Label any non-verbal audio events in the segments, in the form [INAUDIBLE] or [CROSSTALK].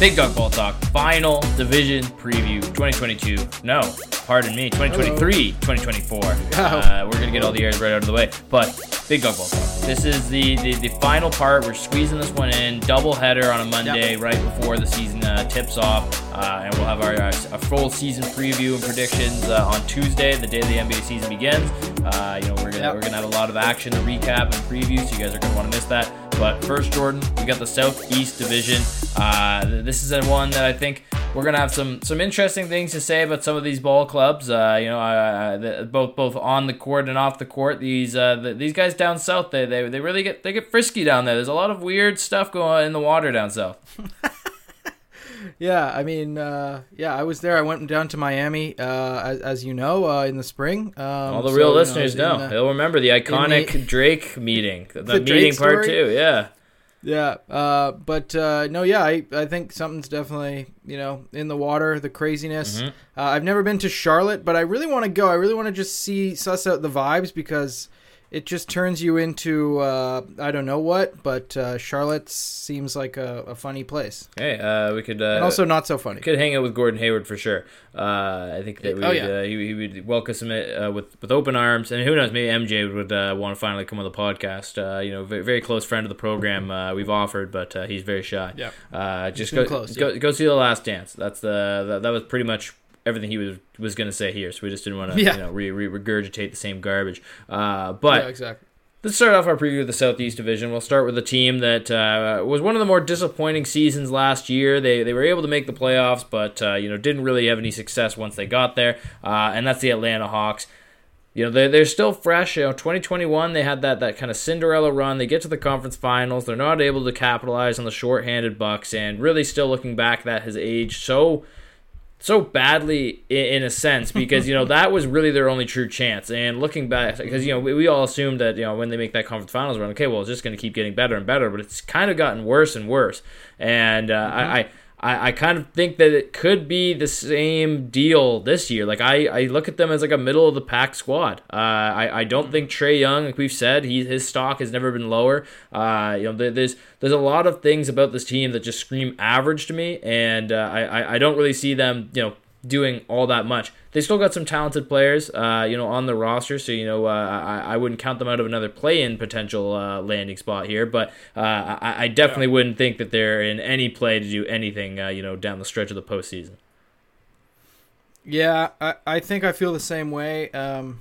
Big Dog Ball Talk, final division preview 2022. No, pardon me, 2023, 2024. Uh, we're going to get all the airs right out of the way. But Big Dog Ball Talk. This is the, the, the final part. We're squeezing this one in. Double header on a Monday Yep. right before the season uh, tips off. Uh, and we'll have our a full season preview and predictions uh, on Tuesday, the day the NBA season begins. Uh, you know, we're gonna Yep. we're gonna have a lot of action, to recap, and preview, so you guys are gonna want to miss that. But first, Jordan, we got the Southeast Division. Uh, this is a one that I think we're gonna have some some interesting things to say about some of these ball clubs. Uh, you know, uh, the, both both on the court and off the court. These uh, the, these guys down south, they, they they really get they get frisky down there. There's a lot of weird stuff going on in the water down south. [LAUGHS] Yeah, I mean, uh, yeah, I was there. I went down to Miami, uh, as, as you know, uh, in the spring. Um, All the so, real you know, listeners know. the- They'll remember the iconic the- [LAUGHS] Drake meeting, the, The meeting Drake part story? two. Yeah. Yeah, uh, but uh, no, yeah, I, I think something's definitely you know in the water, the craziness. Mhm. Uh, I've never been to Charlotte, but I really want to go. I really want to just see suss out the vibes because it just turns you into uh, I don't know what, but uh, Charlotte seems like a, a funny place, Hey, uh, we could uh, and also not so funny. could hang out with Gordon Hayward for sure. Uh, I think that we Oh, would, yeah. uh, he, he would welcome him uh, with with open arms, and who knows, maybe MJ would uh, want to finally come on the podcast. Uh, you know, very, very close friend of the program. Uh, we've offered, but uh, he's very shy. Yeah. Uh, just go, close, go yeah. go see the Last Dance. That's the that, that was pretty much everything he was was going to say here. So we just didn't want to Yeah. you know re, re, regurgitate the same garbage. Uh, but yeah, exactly. Let's start off our preview of the Southeast Division. We'll start with a team that uh, was one of the more disappointing seasons last year. They, they were able to make the playoffs, but uh, you know didn't really have any success once they got there, uh, and that's the Atlanta Hawks. You know they're, they're still fresh. You know, 2021 they had that that kind of Cinderella run. They get to the conference finals. They're not able to capitalize on the shorthanded Bucks, and really still looking back, that has aged so so badly in a sense because you know that was really their only true chance. And looking back because you know we, we all assumed that you know when they make that conference finals run okay well it's just going to keep getting better and better but it's kind of gotten worse and worse. And uh, I, I I, I kind of think that it could be the same deal this year. Like I, I look at them as like a middle of the pack squad. Uh, I, I don't think Trae Young, like we've said, he his stock has never been lower. Uh, you know, there, there's there's a lot of things about this team that just scream average to me, and uh, I, I I don't really see them, you know, doing all that much. They still got some talented players, uh, you know, on the roster. So you know, uh, I, I wouldn't count them out of another play-in potential uh, landing spot here. But uh, I, I definitely wouldn't think that they're in any play to do anything, uh, you know, down the stretch of the postseason. Yeah, I, I think I feel the same way. Um,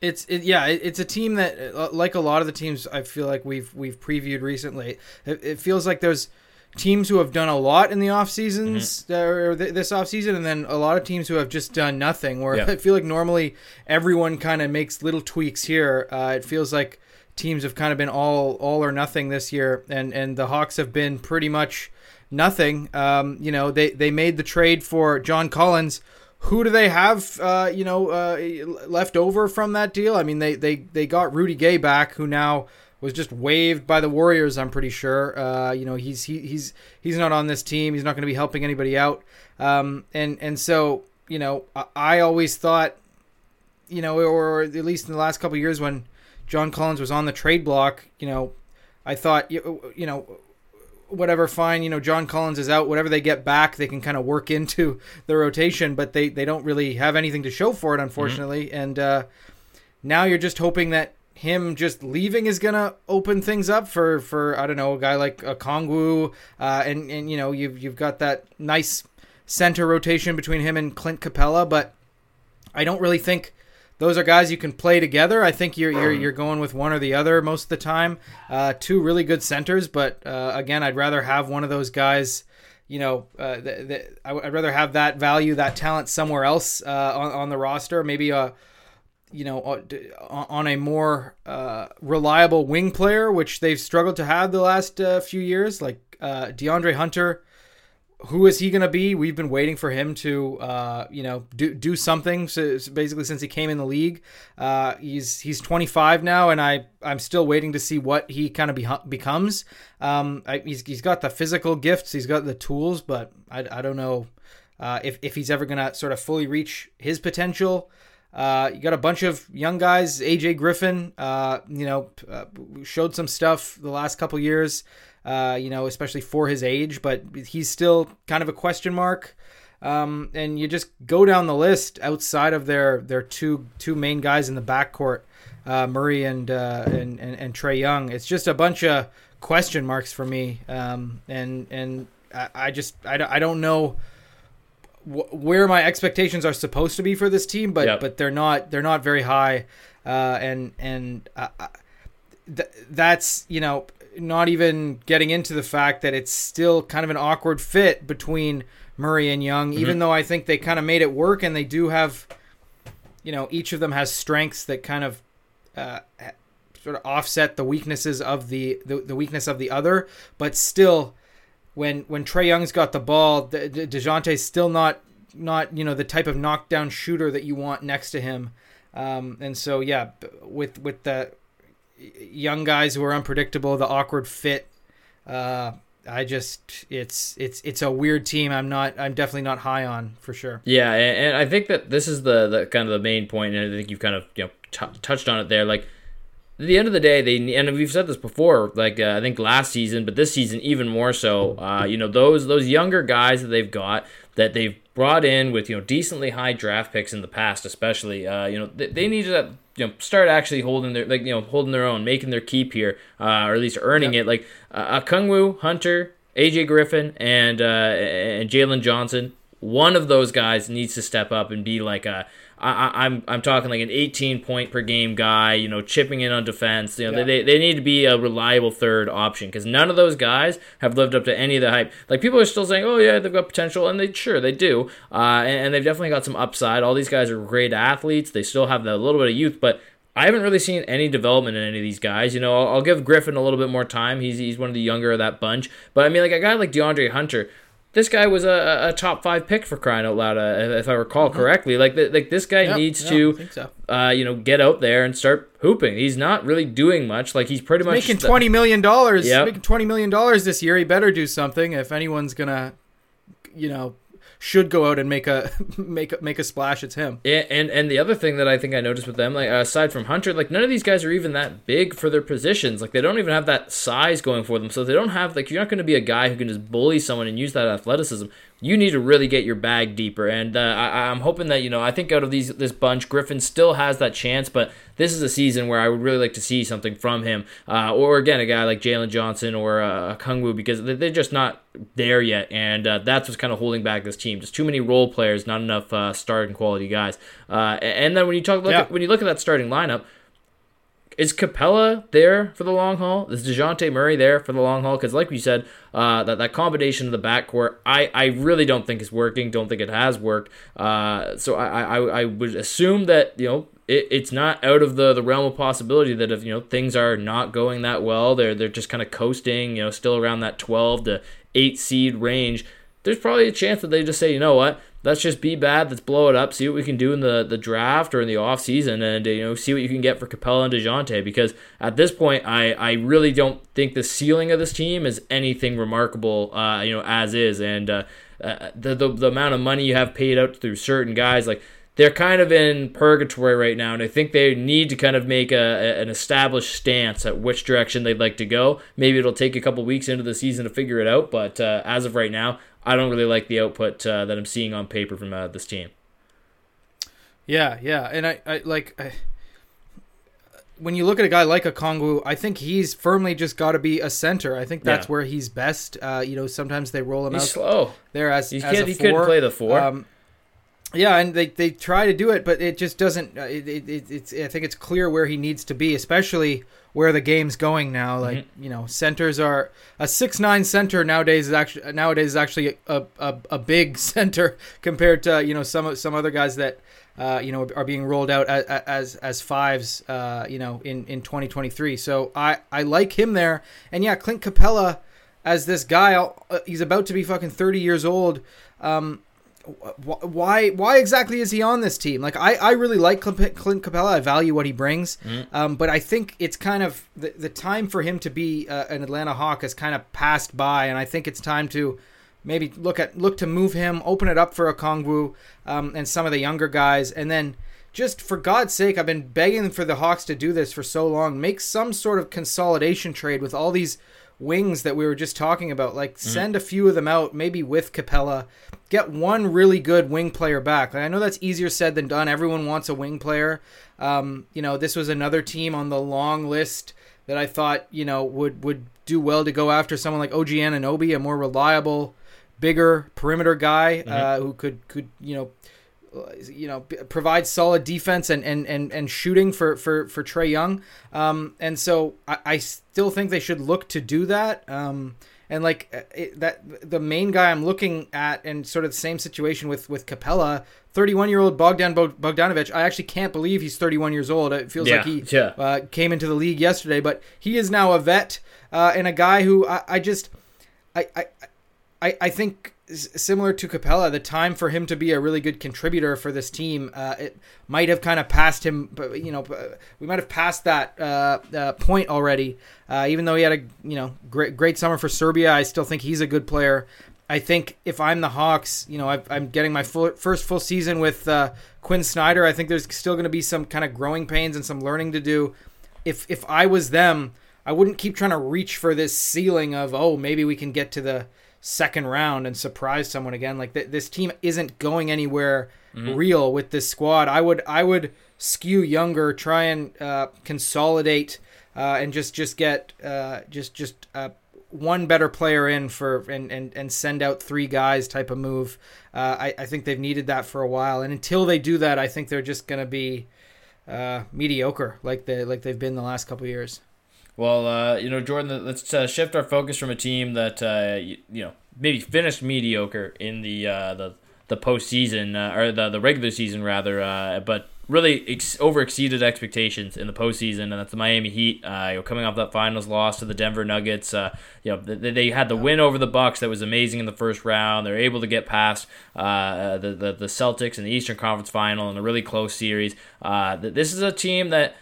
it's it, yeah, it, it's a team that uh, like a lot of the teams I feel like we've we've previewed recently. It, it feels like there's teams who have done a lot in the off seasons or th- this off season, and then a lot of teams who have just done nothing. Where Yeah. [LAUGHS] I feel like normally everyone kind of makes little tweaks here. Uh, it feels like teams have kind of been all all or nothing this year, and and the Hawks have been pretty much nothing. Um, you know, they they made the trade for John Collins. Who do they have? Uh, you know, uh, left over from that deal? I mean, they they they got Rudy Gay back, who now was just waived by the Warriors. I'm pretty sure. Uh, you know, he's he, he's he's not on this team. He's not going to be helping anybody out. Um, and and so you know, I, I always thought, you know, or at least in the last couple of years when John Collins was on the trade block, you know, I thought you you know whatever fine you know john collins is out whatever they get back they can kind of work [LAUGHS] into the rotation but they they don't really have anything to show for it unfortunately and uh now you're just hoping that him just leaving is gonna open things up for for I don't know a guy like Okongwu, uh, and and you know you've you've got that nice center rotation between him and Clint Capela, but I don't really think those are guys you can play together. I think you're you're, you're going with one or the other most of the time. Uh, two really good centers, but uh, again, I'd rather have one of those guys. You know, uh, th- th- I'd rather have that value, that talent somewhere else uh, on, on the roster. Maybe a you know, on- on a more uh, reliable wing player, which they've struggled to have the last uh, few years, like uh, DeAndre Hunter. Who is he going to be? We've been waiting for him to, uh, you know, do do something. So, so basically, since he came in the league, uh, he's he's 25 now, and I I'm still waiting to see what he kind of be, becomes. Um, I, he's he's got the physical gifts, he's got the tools, but I, I don't know uh, if if he's ever going to sort of fully reach his potential. Uh, you got a bunch of young guys. AJ Griffin, uh, you know, uh, showed some stuff the last couple years. uh, you know, especially for his age, but he's still kind of a question mark. Um, and you just go down the list outside of their their two two main guys in the backcourt, uh, Murray and, uh, and and and Trae Young. It's just a bunch of question marks for me. Um, and and I, I just I, I don't know wh- where my expectations are supposed to be for this team, but Yep. but they're not they're not very high. Uh, and and uh, uh, th- that's you know not even getting into the fact that it's still kind of an awkward fit between Murray and Young, even though I think they kind of made it work and they do have, you know, each of them has strengths that kind of uh, sort of offset the weaknesses of the, the the weakness of the other, but still, when when Trae Young's got the ball, De- De- Dejounte's still not not you know the type of knockdown shooter that you want next to him, um, and so yeah, with with the young guys who are unpredictable, the awkward fit. Uh, I just it's it's it's a weird team. I'm not I'm definitely not high on for sure. Yeah, and, and I think that this is the, the kind of the main point, and I think you've kind of you know t- touched on it there. Like at the end of the day, they and we've said this before. Like uh, I think last season, but this season even more so. Uh, you know those those younger guys that they've got that they've brought in with you know decently high draft picks in the past, especially. Uh, you know they, they need to you know start actually holding their like you know holding their own, making their keep here, uh, or at least earning it. Like uh, Kungwu, Hunter, AJ Griffin, and uh, and Jalen Johnson. One of those guys needs to step up and be like a. I, I- I'm I'm talking like an 18 point per game guy, you know, chipping in on defense. You know, Yeah. they, they need to be a reliable third option because none of those guys have lived up to any of the hype. Like people are still saying, oh yeah, they've got potential, and they sure they do, uh, and, and they've definitely got some upside. All these guys are great athletes. They still have that little bit of youth, but I haven't really seen any development in any of these guys. You know, I'll, I'll give Griffin a little bit more time. He's he's one of the younger of that bunch. But I mean, like a guy like DeAndre Hunter, this guy was a, a top five pick for crying out loud, uh, if I recall correctly. Like th- like this guy Yep, needs yeah, to so. uh, you know, get out there and start hooping. He's not really doing much. Like he's pretty much making twenty million dollars. Yep. Making twenty million dollars this year. He better do something if anyone's gonna, you know, should go out and make a [LAUGHS] make make a splash. It's him. Yeah, and and the other thing that I think I noticed with them, like aside from Hunter, like none of these guys are even that big for their positions. Like they don't even have that size going for them. So they don't have like you're not going to be a guy who can just bully someone and use that athleticism. You need to really get your bag deeper. And uh, I, I'm hoping that you know I think out of these this bunch, Griffin still has that chance. But this is a season where I would really like to see something from him, uh, or again a guy like Jalen Johnson or uh, Kungwu because they- they're just not there yet, and uh, that's what's kind of holding back this team. Just too many role players, not enough uh, starting quality guys. Uh, and then when you talk look Yeah. at, when you look at that starting lineup, is Capela there for the long haul? Is Dejounte Murray there for the long haul? Because like we said, uh, that that combination of the backcourt, I, I really don't think is working. Don't think it has worked. Uh, so I, I I would assume that you know it, it's not out of the, the realm of possibility that if you know things are not going that well, they're they're just kind of coasting, you know, still around that twelve to eight seed range. There's probably a chance that they just say, you know what, let's just be bad, let's blow it up, see what we can do in the, the draft or in the offseason, and you know, see what you can get for Capela and DeJounte. Because at this point, I, I really don't think the ceiling of this team is anything remarkable, uh, you know, as is. And uh, uh, the, the the amount of money you have paid out through certain guys, like they're kind of in purgatory right now, and I think they need to kind of make a, an established stance at which direction they'd like to go. Maybe it'll take a couple weeks into the season to figure it out, but uh, as of right now, I don't really like the output uh, that I'm seeing on paper from uh, this team. Yeah, yeah, and I, I like I, when you look at a guy like Okongwu, I think he's firmly just got to be a center. I think that's Yeah. where he's best. Uh, you know, sometimes they roll him He's out slow. there as, He, as can't, a he couldn't play the four. Um, yeah, and they, they try to do it, but it just doesn't. uh, it, it, it's I think it's clear where he needs to be, especially where the game's going now. Like Mm-hmm. you know, centers are a six nine center nowadays is actually nowadays is actually a, a, a big [LAUGHS] center compared to you know some some other guys that uh, you know are being rolled out as as, as fives. Uh, you know in in 2023. So I I like him there, and yeah, Clint Capela as this guy. uh, He's about to be fucking 30 years old. Um, why why exactly is he on this team? Like I, I really like Clint Capela. I value what he brings, um, but I think it's kind of the, the time for him to be uh, an Atlanta Hawk has kind of passed by, and I think it's time to maybe look at look to move him, open it up for Okongwu um, and some of the younger guys, and then just for God's sake, I've been begging for the Hawks to do this for so long. Make some sort of consolidation trade with all these wings that we were just talking about. Like send a few of them out, maybe with Capela. Get one really good wing player back. Like, I know that's easier said than done. Everyone wants a wing player. Um, you know, this was another team on the long list that I thought you know would would do well to go after someone like OG Anunoby, a more reliable, bigger perimeter guy uh, who could could you know you know provide solid defense and and and, and shooting for for for Trae Young. Um, and so I, I still think they should look to do that. Um, and like uh, it, that, the main guy I'm looking at, and sort of the same situation with with Capela, 31 year old Bogdan Bogdanovic. I actually can't believe he's 31 years old. It feels Yeah, like he yeah. uh, came into the league yesterday, but he is now a vet uh, and a guy who I, I just I, I I I think similar to Capela, the time for him to be a really good contributor for this team, uh, it might have kind of passed him. But you know, uh, we might have passed that uh, uh, point already. Uh, even though he had a you know great great summer for Serbia, I still think he's a good player. I think if I'm the Hawks, you know, I've, I'm getting my full, first full season with uh, Quin Snyder. I think there's still going to be some kind of growing pains and some learning to do. If if I was them, I wouldn't keep trying to reach for this ceiling of oh maybe we can get to the second round and surprise someone again. Like th- this team isn't going anywhere real with this squad. I would I would skew younger, try and uh, consolidate, uh, and just just get uh, just just uh, one better player in for and, and and send out three guys type of move. Uh, I I think they've needed that for a while, and until they do that, I think they're just gonna be uh, mediocre like they like they've been the last couple years. Well, uh, you know, Jordan, let's uh, shift our focus from a team that uh, you, you know maybe finished mediocre in the uh, the the postseason uh, or the the regular season rather, uh, but really ex- over exceeded expectations in the postseason, and that's the Miami Heat. You know, coming off that finals loss to the Denver Nuggets, you know they, they had the win over the Bucks that was amazing in the first round. They're able to get past the, the the Celtics in the Eastern Conference Final in a really close series. This is a team that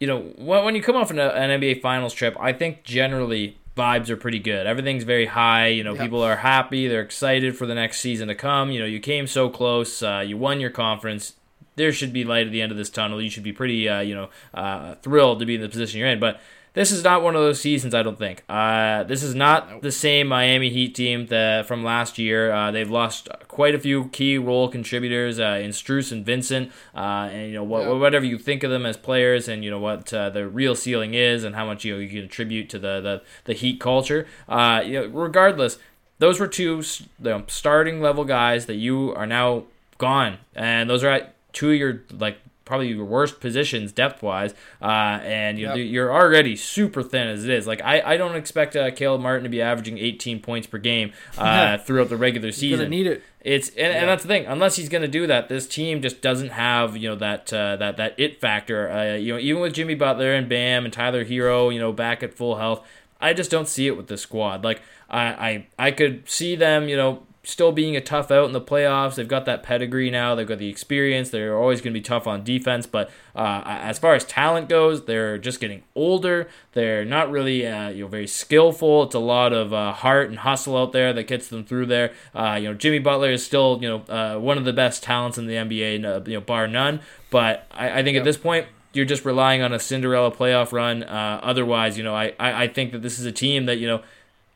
you know, when, when you come off an, an NBA Finals trip, I think generally vibes are pretty good. Everything's very high. You know, Yep. people are happy. They're excited for the next season to come. You know, you came so close. Uh, you won your conference. There should be light at the end of this tunnel. You should be pretty, uh, you know, uh, thrilled to be in the position you're in. But this is not one of those seasons. I don't think. Uh, this is not the same Miami Heat team that from last year. Uh, they've lost quite a few key role contributors uh, in Strus and Vincent. Uh, and you know what, Yeah. whatever you think of them as players, and you know what uh, the real ceiling is, and how much you know you can contribute to the the, the Heat culture. Uh, you know, regardless, those were two you know, starting level guys that you are now gone, and those are at two of your like probably your worst positions depth wise, uh, and you know, Yep. you're already super thin as it is. Like I, I don't expect uh, Caleb Martin to be averaging 18 points per game [LAUGHS] uh, throughout the regular season. need it. It's and, and that's the thing. Unless he's going to do that, this team just doesn't have you know that uh, that that it factor. Uh, you know, even with Jimmy Butler and Bam and Tyler Herro, you know, back at full health, I just don't see it with this squad. Like I I, I could see them, you know. Still being a tough out in the playoffs. They've got that pedigree now. They've got the experience. They're always going to be tough on defense. But uh, as far as talent goes, they're just getting older. They're not really uh, you know very skillful. It's a lot of uh, heart and hustle out there that gets them through there. Uh, you know, Jimmy Butler is still you know uh, one of the best talents in the NBA, uh, you know, bar none. But I, I think at this point, you're just relying on a Cinderella playoff run. Uh, otherwise, you know, I, I, I think that this is a team that you know.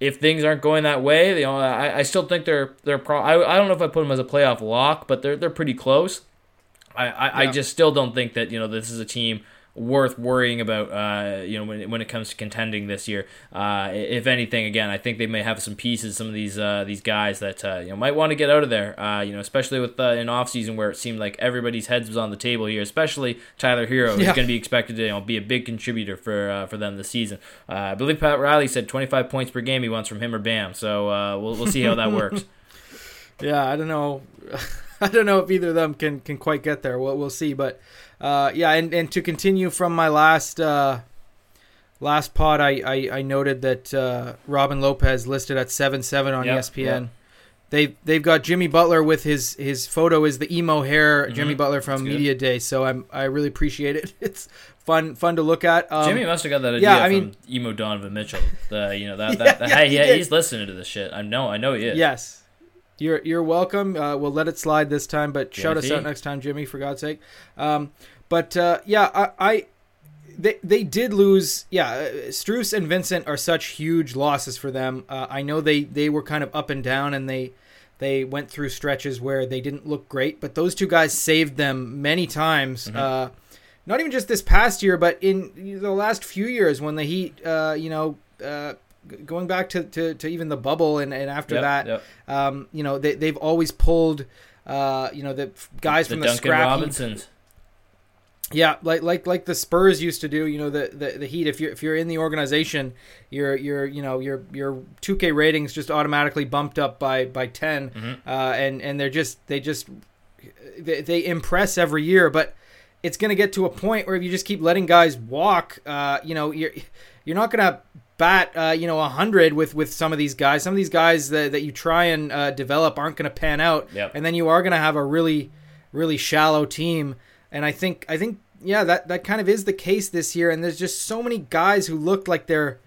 If things aren't going that way, you know, I, I still think they're they're pro. I, I don't know if I put them as a playoff lock, but they're they're pretty close. I, I, I just still don't think that you know this is a team worth worrying about. Uh, you know when when it comes to contending this year. Uh, if anything, again, I think they may have some pieces. Some of these uh, these guys that uh, you know might want to get out of there. Uh, you know, especially with uh, an off season where it seemed like everybody's heads was on the table here. Especially Tyler Herro, who's Yeah. going to be expected to you know be a big contributor for uh, for them this season. Uh, I believe Pat Riley said 25 points per game he wants from him or Bam. So uh, we'll we'll see how that works. [LAUGHS] Yeah, I don't know. [LAUGHS] I don't know if either of them can can quite get there. We'll we'll see. But uh, yeah, and, and to continue from my last uh, last pod, I, I, I noted that uh, Robin Lopez listed at seven seven on Yep, ESPN. yep. They they've got Jimmy Butler with his his photo is the emo hair Jimmy Mhm. Butler from Media Day. So I'm I really appreciate it. [LAUGHS] It's fun fun to look at. Um, Jimmy must have got that idea yeah, I from mean- emo Donovan Mitchell. The you know that, Yeah, [LAUGHS] that, yeah, hey he yeah he's listening to this shit. I know I know he is. Yes. You're you're welcome. Uh, we'll let it slide this time, but shout us out next time, Jimmy, for God's sake. Um, but uh, yeah, I, I they they did lose. Yeah, uh, Strus and Vincent are such huge losses for them. Uh, I know they they were kind of up and down, and they they went through stretches where they didn't look great. But those two guys saved them many times. Mm-hmm. Uh, not even just this past year, but in the last few years when the Heat, uh, you know. Going back to, to, to even the bubble and, and after Yep, that, yep. um, you know they they've always pulled, uh, you know the guys the from the Duncan scrap heap Robinsons. yeah, like like like the Spurs used to do. You know, the, the, the Heat. If you're if you're in the organization, your your you know your your two K ratings just automatically bumped up by by 10 Mhm. uh, and and they're just they just they, they impress every year. But it's going to get to a point where if you just keep letting guys walk, uh, you know, you're you're not going to bat uh, you know a hundred with with some of these guys. Some of these guys that, that you try and uh, develop aren't going to pan out, Yep. and then you are going to have a really really shallow team. And I think I think yeah that that kind of is the case this year. And there's just so many guys who look like they're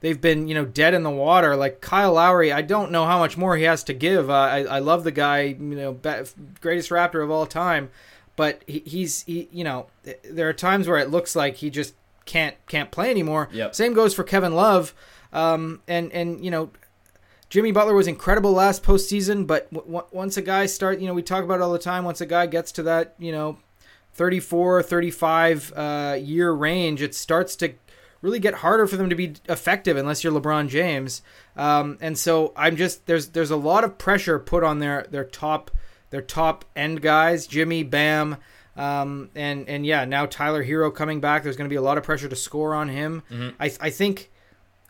they've been you know dead in the water. Like Kyle Lowry, I don't know how much more he has to give. Uh, I I love the guy, you know, be- greatest Raptor of all time, but he, he's he you know there are times where it looks like he just can't can't play anymore. Yep. Same goes for Kevin Love, um, and and you know. Jimmy Butler was incredible last postseason, but w- once a guy start, you know, we talk about it all the time. Once a guy gets to that, you know, 34, 35 uh, year range, it starts to really get harder for them to be effective unless you're LeBron James. Um, and so I'm just there's there's a lot of pressure put on their their top their top end guys, Jimmy, Bam, um, and and yeah, now Tyler Herro coming back. There's going to be a lot of pressure to score on him. Mhm. I I think.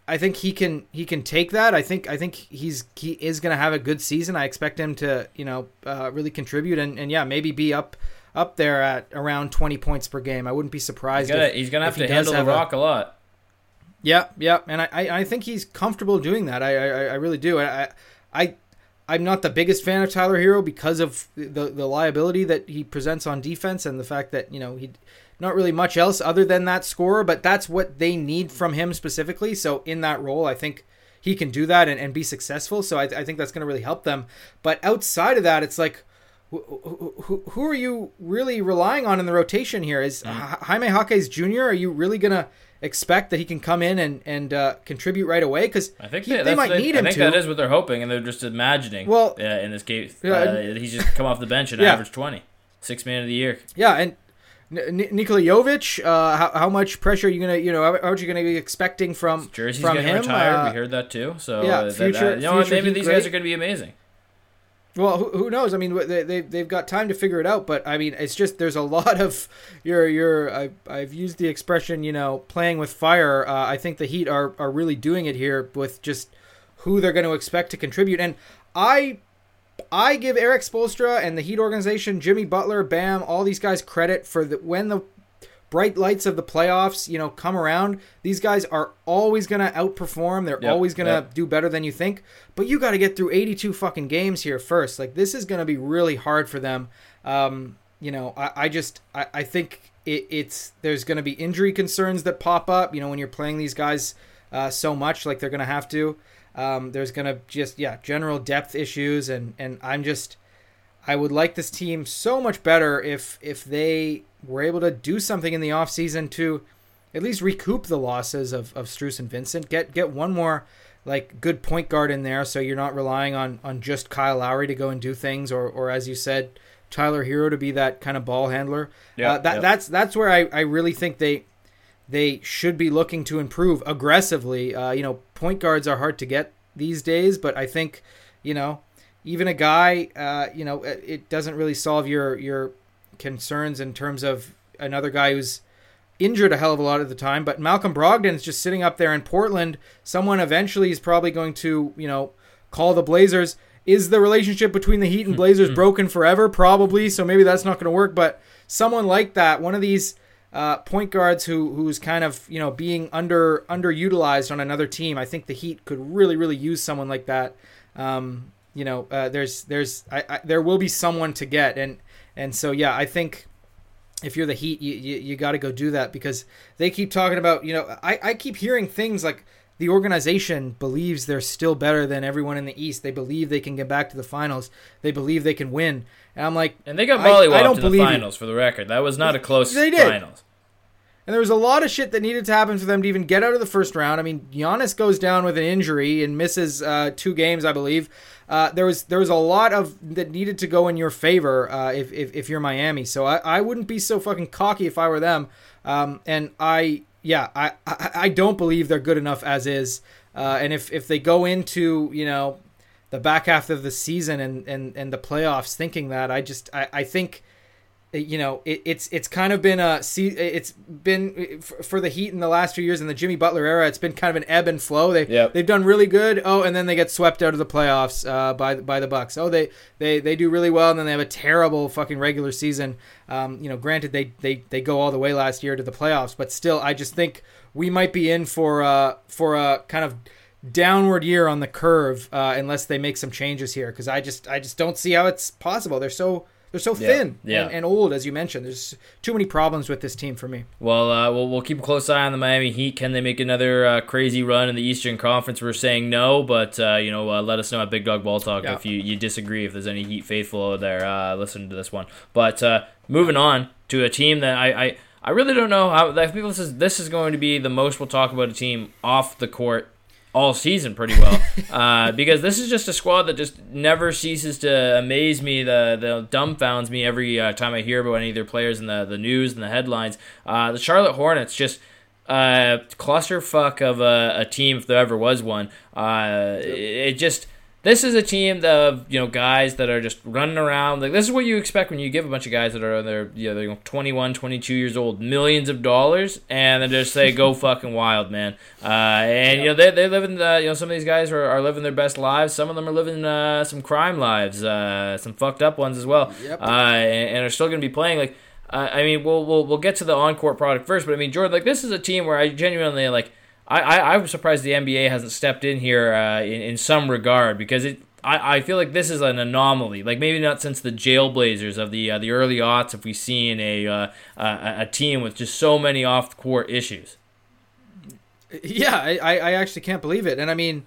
I think he can he can take that. I think I think he's he is going to have a good season. I expect him to you know uh, really contribute and, and yeah maybe be up up there at around 20 points per game. I wouldn't be He's surprised. gonna, if, he's gonna have to handle the have a- rock a lot. yeah, yeah, and I, I, I think he's comfortable doing that. I, I, I really do. I, I, I'm not the biggest fan of Tyler Herro because of the the liability that he presents on defense and the fact that you know he, not really much else other than that scorer. But that's what they need from him specifically. So in that role, I think he can do that and, and be successful. So I, I think that's going to really help them. But outside of that, it's like. Who, who, who are you really relying on in the rotation here? Is mm. Hi- Jaime Jaquez Jr. Are you really gonna expect that he can come in and and uh, contribute right away? Because I think he- they, they might need I him think to. that is what they're hoping, and they're just imagining. Well- uh, in this case, uh, he's just come off the bench and [LAUGHS] Yeah. averaged twenty, six man of the year. Yeah, and N- Nikola Jovic, uh, how, how much pressure are you gonna you know how, how are you gonna be expecting from Jersey's from getting him? retired. Uh, we heard that too. So yeah, uh, that- future- uh, you know future Maybe these great. guys are going to be amazing. Well, who, who knows? I mean, they they they've got time to figure it out, but I mean, it's just there's a [LAUGHS] lot of you're you're I I've used the expression you know playing with fire. Uh, I think the Heat are are really doing it here with just who they're going to expect to contribute, and I I give Erik Spoelstra and the Heat organization, Jimmy Butler, Bam, all these guys credit for the when the bright lights of the playoffs, you know, come around. These guys are always going to outperform. They're Yep, always going to yep. do better than you think. But you got to get through 82 fucking games here first. Like this is going to be really hard for them. Um, you know, I, I just I, I think it, it's there's going to be injury concerns that pop up. You know, when you're playing these guys uh, so much, like they're going to have to. Um, there's going to just yeah general depth issues, and and I'm just I would like this team so much better if if they were able to do something in the offseason to at least recoup the losses of, of Strus and Vincent. Get get one more like good point guard in there so you're not relying on on just Kyle Lowry to go and do things or or as you said Tyler Herro to be that kind of ball handler. Yeah, uh, that yeah. that's that's where I, I really think they they should be looking to improve aggressively. Uh, you know, point guards are hard to get these days, but I think you know even a guy uh, you know it it doesn't really solve your your concerns in terms of another guy who's injured a hell of a lot of the time. But Malcolm Brogdon's just sitting up there in Portland. Someone eventually is probably going to, you know, call the Blazers. Is the relationship between the Heat and Blazers broken forever? Probably. So maybe that's not going to work. But someone like that, one of these uh, point guards who who's kind of you know being under underutilized on another team, I think the Heat could really really use someone like that. Um, you know, uh, there's there's I, I, there will be someone to get, and and so yeah, I think if you're the Heat, you you, you got to go do that because they keep talking about you know I, I keep hearing things like the organization believes they're still better than everyone in the East. They believe they can get back to the finals. They believe they can win. And I'm like, And they got I- I don't the believe you. finals for the record. That was not a close They did. finals. And there was a lot of shit that needed to happen for them to even get out of the first round. I mean, Giannis goes down with an injury and misses uh, two games, I believe. Uh, there was there was a lot of that needed to go in your favor uh, if, if, if you're Miami. So I, I wouldn't be so fucking cocky if I were them. Um, and I yeah I, I, I don't believe they're good enough as is. Uh, and if if they go into you know the back half of the season and and, and the playoffs thinking that I just I, I think you know it, it's it's kind of been a it's been for the Heat in the last few years in the Jimmy Butler era. It's been kind of an ebb and flow. They Yep. they've done really good. Oh, and then they get swept out of the playoffs uh, by by the Bucks. Oh, they they they do really well, and then they have a terrible fucking regular season. Um, you know, granted they they they go all the way last year to the playoffs, but still, I just think we might be in for uh for a kind of downward year on the curve uh, unless they make some changes here because I just I just don't see how it's possible. They're so they're so thin yeah. And, and old as you mentioned. There's too many problems with this team for me. Well, uh, we'll we'll keep a close eye on the Miami Heat. Can they make another uh, crazy run in the Eastern Conference? We're saying no, but uh, you know, uh, let us know at Big Dog Ball Talk Yeah. if you, you disagree. If there's any Heat faithful out there, uh, listen to this one. But uh, moving on to a team that I, I I really don't know how. I feel this is this is going to be the most we'll talk about a team off the court all season pretty well. [LAUGHS] Uh, because this is just a squad that just never ceases to amaze me the, the dumbfounds me every uh, time I hear about any of their players in the, the news and the headlines. Uh, the Charlotte Hornets just uh, clusterfuck of a, a team if there ever was one. Uh, it, it just this is a team of you know guys that are just running around. Like this is what you expect when you give a bunch of guys that are they're you know, they're 21 22 years old millions of dollars and then just say go [LAUGHS] fucking wild man. Uh, and you know they they live in the you know some of these guys are, are living their best lives. Some of them are living uh, some crime lives uh, some fucked up ones as well Yep. uh, and, and are still going to be playing. Like uh, I mean we'll, we'll we'll get to the on court product first but I mean Jordan like this is a team where I genuinely like I, I I'm surprised the NBA hasn't stepped in here uh, in in some regard because it. I, I feel like this is an anomaly. Like maybe not since the Jailblazers of the uh, the early aughts have we seen a uh, a, a team with just so many off court issues. Yeah, I, I actually can't believe it. And I mean,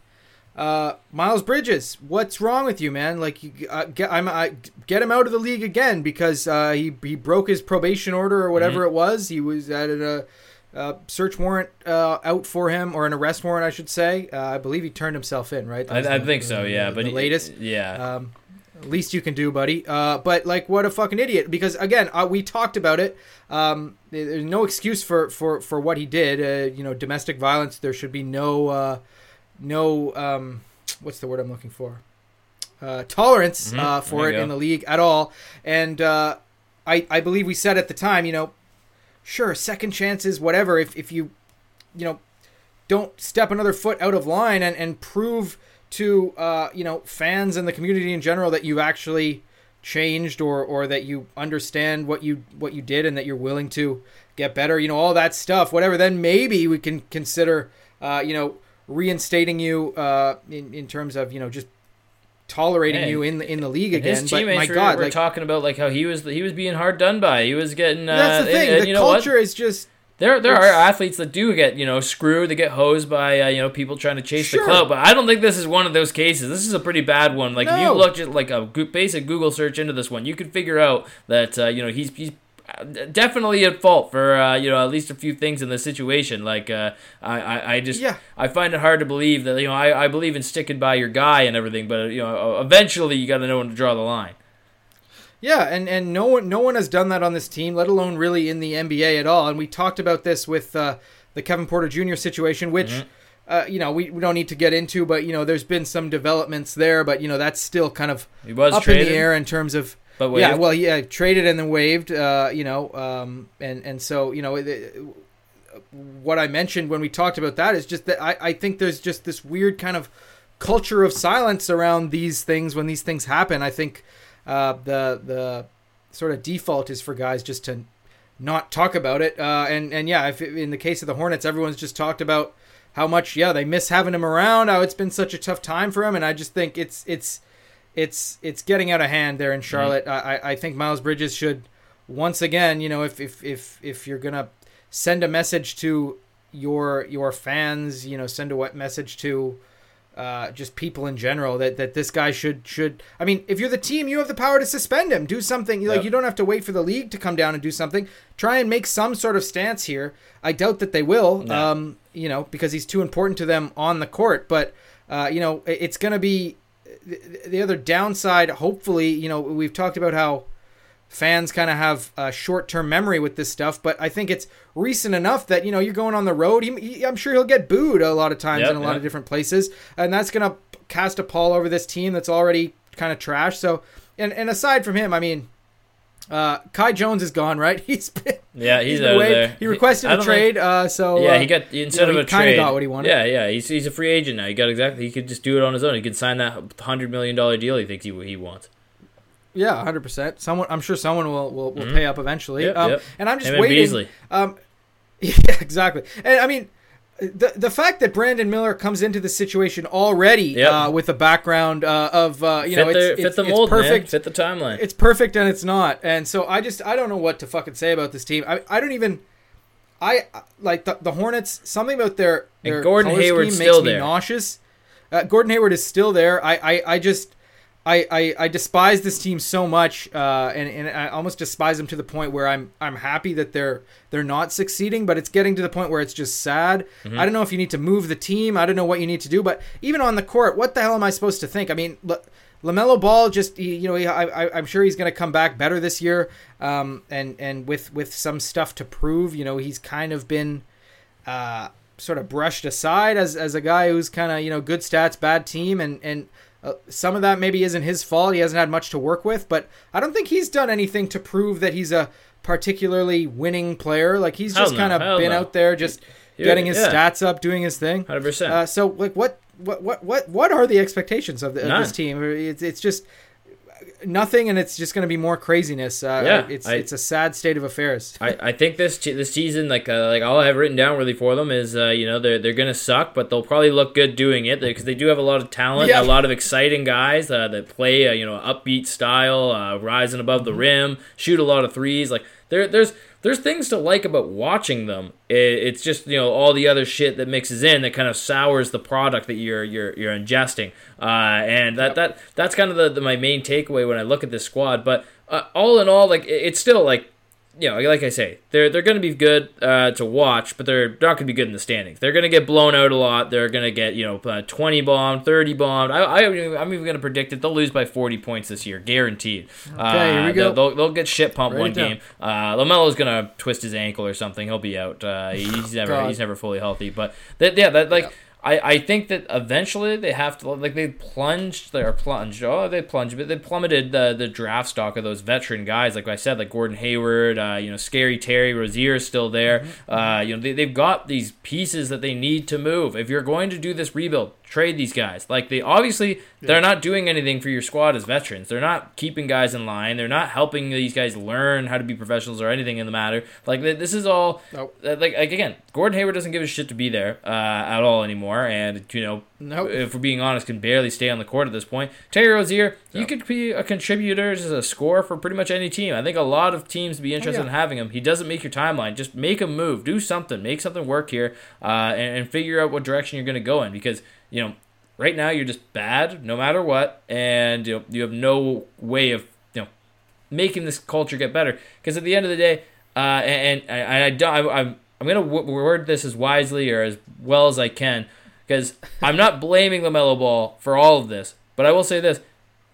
uh, Miles Bridges, what's wrong with you, man? Like, you, uh, get I'm I, get him out of the league again because uh, he he broke his probation order or whatever Mm-hmm. it was. He was at a, uh search warrant uh, out for him or an arrest warrant, I should say. Uh, I believe he turned himself in, right? I, was I the- think so, yeah. the- But the he- latest. yeah. Um, least you can do, buddy. Uh, but like, what a fucking idiot! Because again, uh, we talked about it. Um, there's no excuse for for for what he did. Uh, you know, domestic violence. There should be no uh, no um, what's the word I'm looking for? Uh, tolerance Mhm. uh, for it you in the league at all. And uh, I I believe we said at the time, you know, sure, second chances, whatever. If if you you know don't step another foot out of line and, and prove to uh, you know fans and the community in general that you've actually changed or or that you understand what you what you did and that you're willing to get better you know all that stuff whatever then maybe we can consider uh, you know reinstating you uh, in, in terms of you know just tolerating you in the in the league again his but teammates my were, god were like talking about like how he was he was being hard done by. He was getting uh, that's the thing and- and the you know what? culture is just There, there are athletes that do get you know screwed. They get hosed by uh, you know people trying to chase Sure. the clout. But I don't think this is one of those cases. This is a pretty bad one. Like if you No. look at like a basic Google search into this one, you could figure out that uh, you know he's he's definitely at fault for uh, you know at least a few things in the situation. Like uh, I, I I just Yeah. I find it hard to believe that you know I, I believe in sticking by your guy and everything, but you know eventually you got to know when to draw the line. Yeah, and, and no one no one has done that on this team, let alone really in the NBA at all. And we talked about this with uh, the Kevin Porter Jr. situation, which Mm-hmm. uh, you know we, we don't need to get into, but you know there's been some developments there, but you know that's still kind of up traded, in the air in terms of but yeah, well yeah, traded and then waived, uh, you know, um, and and so you know. It, what I mentioned when we talked about that is just that I, I think there's just this weird kind of culture of silence around these things when these things happen. I think uh, the the sort of default is for guys just to not talk about it. Uh, and and yeah, if in the case of the Hornets, everyone's just talked about how much yeah they miss having him around. How it's been such a tough time for him, and I just think it's it's it's it's getting out of hand there in Charlotte. I I I think Miles Bridges should once again, you know, if if if if you're gonna send a message to your your fans, you know, send a what message to uh, just people in general that, that this guy should should. I mean, if you're the team, you have the power to suspend him. Do something like you don't have to wait for the league to come down and do something. Try and make some sort of stance here. I doubt that they will. No. Um, you know, because he's too important to them on the court. But uh, you know, it's going to be the, the other downside. Hopefully, you know, we've talked about how fans kind of have a short-term memory with this stuff, but I think it's recent enough that you know you're going on the road. He, he- I'm sure he'll get booed a lot of times Yep, in a lot of different places, and that's gonna cast a pall over this team that's already kind of trash. So, and and aside from him, I mean, uh, Kai Jones is gone, right? [LAUGHS] He's been Yeah, he's, been out there. He requested a trade, uh, so yeah, uh, he got instead you know, of a he trade. got what he wanted. Yeah, yeah, he's he's a free agent now. He got exactly. He could just do it on his own. He could sign that hundred million dollar deal. He thinks he he wants. Yeah, hundred percent. Someone, I'm sure someone will will, will Mhm. pay up eventually. Yep, um, yep. And I'm just Him waiting. Um, [LAUGHS] yeah, exactly. And I mean, the the fact that Brandon Miller comes into the situation already Yep. uh, with a background uh, of uh, you fit know the, it's, fit the mold, man. perfect. Fit the timeline. It's perfect and it's not. And so I just I don't know what to fucking say about this team. I I don't even. I like the, the Hornets. Something about their And Gordon Hayward makes still me there. nauseous. Uh, Gordon Hayward is still there. I I, I just. I, I, I despise this team so much, uh, and, and I almost despise them to the point where I'm I'm happy that they're they're not succeeding, but it's getting to the point where it's just sad. Mm-hmm. I don't know if you need to move the team. I don't know what you need to do, but even on the court, what the hell am I supposed to think? I mean, Lamelo Ball just he- you know he, I, I- I'm sure he's going to come back better this year, um, and and with with some stuff to prove. You know, he's kind of been uh, sort of brushed aside as as a guy who's kind of you know good stats, bad team, and and uh, some of that maybe isn't his fault. He hasn't had much to work with, but I don't think he's done anything to prove that he's a particularly winning player. Like he's just no, kind of been no. out there just getting his yeah. stats up, doing his thing. Hundred percent. Uh, so like what what what what what are the expectations of, the, of this team? It's it's just nothing, and it's just going to be more craziness. Uh, Yeah, it's I- it's a sad state of affairs. I, I think this this season like uh, like all I have written down really for them is uh, you know they're they're gonna suck but they'll probably look good doing it because they do have a lot of talent Yeah. a lot of exciting guys uh, that play a you know upbeat style uh, rising above Mm-hmm. the rim shoot a lot of threes like there there's there's things to like about watching them. It, it's just you know all the other shit that mixes in that kind of sours the product that you're you're you're ingesting. Uh, and that that that's kind of the, the my main takeaway when I look at this squad. But uh, all in all like it, it's still like you know, like I say, they're they're going to be good uh, to watch, but they're not going to be good in the standings. They're going to get blown out a lot. They're going to get you know uh, twenty bombed, thirty bombed. I, I I'm even going to predict it. They'll lose by forty points this year, guaranteed. Okay, here we go. They'll, they'll, they'll get shit pumped one down. game. Uh, Lamelo's going to twist his ankle or something. He'll be out. Uh, he's [LAUGHS] never God. he's never fully healthy. But that yeah, that like. I, I think that eventually they have to like they plunged they are plunged oh they plunged but they plummeted the the draft stock of those veteran guys. Like I said like Gordon Hayward uh, you know Scary Terry Rozier is still there. Mm-hmm. uh, you know they, they've got these pieces that they need to move. If you're going to do this rebuild trade these guys like they obviously they're not doing anything for your squad as veterans they're not keeping guys in line they're not helping these guys learn how to be professionals or anything in the matter like this is all Nope. uh, like, like again, Gordon Hayward doesn't give a shit to be there uh, at all anymore, and you know, Nope. if we're being honest, can barely stay on the court at this point. Terry Rozier, you Yep. could be a contributor as a scorer for pretty much any team. I think a lot of teams would be interested yeah. in having him. He doesn't make your timeline. Just make him move, do something, make something work here, uh, and, and figure out what direction you're going to go in because you know. Right now, you're just bad, no matter what, and you know, you have no way of you know making this culture get better. Because at the end of the day, uh, and, and I, I don't, I, I'm I'm gonna w- word this as wisely or as well as I can, because [LAUGHS] I'm not blaming Lamelo Ball for all of this, but I will say this: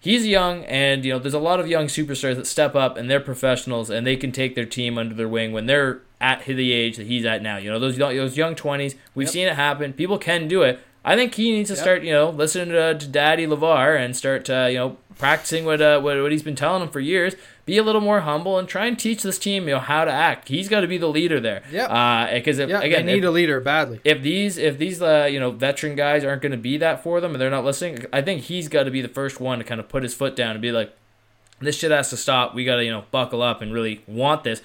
he's young, and you know, there's a lot of young superstars that step up and they're professionals and they can take their team under their wing when they're at the age that he's at now. You know, those young- those young 20s, we've Yep. seen it happen. People can do it. I think he needs to Yep. start, you know, listening to, to Daddy Lavar and start, uh, you know, practicing what, uh, what what he's been telling him for years. Be a little more humble and try and teach this team, you know, how to act. He's got to be the leader there. Yep. Uh, because if, Yeah, again, they need if, a leader badly. if these if these uh, you know veteran guys aren't going to be that for them and they're not listening, I think he's got to be the first one to kind of put his foot down and be like, this shit has to stop. We got to you know buckle up and really want this.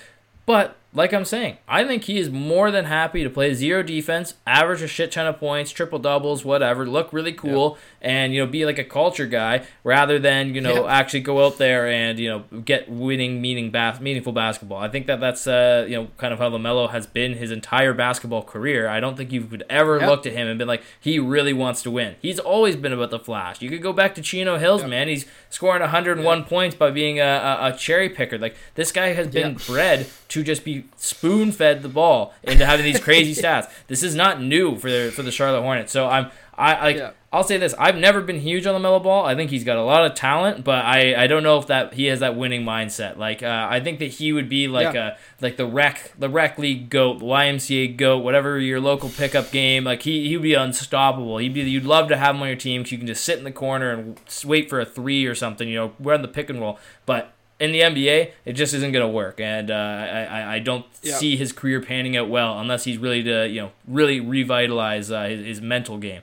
But like I'm saying, I think he is more than happy to play zero defense, average a shit ton of points, triple doubles, whatever, look really cool, and you know be like a culture guy rather than you know actually go out there and you know get winning, meaning bas- meaningful basketball. I think that that's uh, you know kind of how Lamelo has been his entire basketball career. I don't think you could ever yep. looked at him and been like he really wants to win. He's always been about the flash. You could go back to Chino Hills, man. He's scoring 101 points by being a, a, a, cherry picker. Like this guy has been bred to just be spoon fed the ball into having these crazy [LAUGHS] stats. This is not new for the for the Charlotte Hornets. So I'm I like yeah. I'll say this: I've never been huge on the Lamelo Ball. I think he's got a lot of talent, but I, I don't know if that he has that winning mindset. Like uh, I think that he would be like yeah. a like the rec the rec league goat, the YMCA goat, whatever your local pickup game. Like he he would be unstoppable. He'd be you'd love to have him on your team because you can just sit in the corner and wait for a three or something. You know, we're on the pick and roll. But in the NBA, it just isn't going to work, and uh, I, I don't yeah. see his career panning out well unless he's really to you know really revitalize uh, his, his, mental game.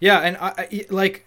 Yeah, and I, like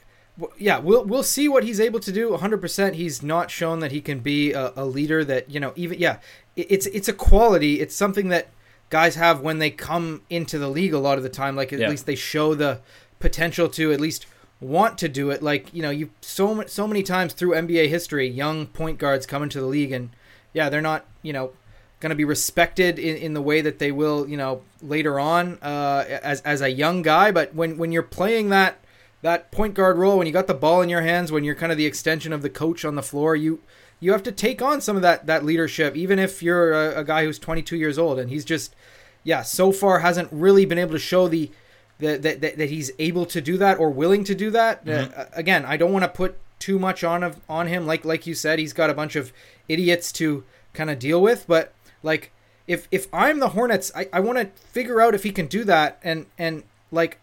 yeah, we'll we'll see what he's able to do. 100%. He's not shown that he can be a, a leader that you know even yeah, it's it's a quality. It's something that guys have when they come into the league a lot of the time. Like at yeah. least they show the potential to at least want to do it. Like you know, you so so many times through NBA history, young point guards come into the league, and yeah, they're not you know going to be respected in, in the way that they will you know later on uh, as as a young guy. But when when you're playing that that point guard role, when you got the ball in your hands, when you're kind of the extension of the coach on the floor, you you have to take on some of that that leadership, even if you're a, a guy who's 22 years old, and he's just yeah, so far hasn't really been able to show the that, that, that he's able to do that or willing to do that. Mm-hmm. Uh, again, I don't want to put too much on of on him. Like like you said, he's got a bunch of idiots to kind of deal with. But like if if I'm the Hornets, I, I want to figure out if he can do that. And and like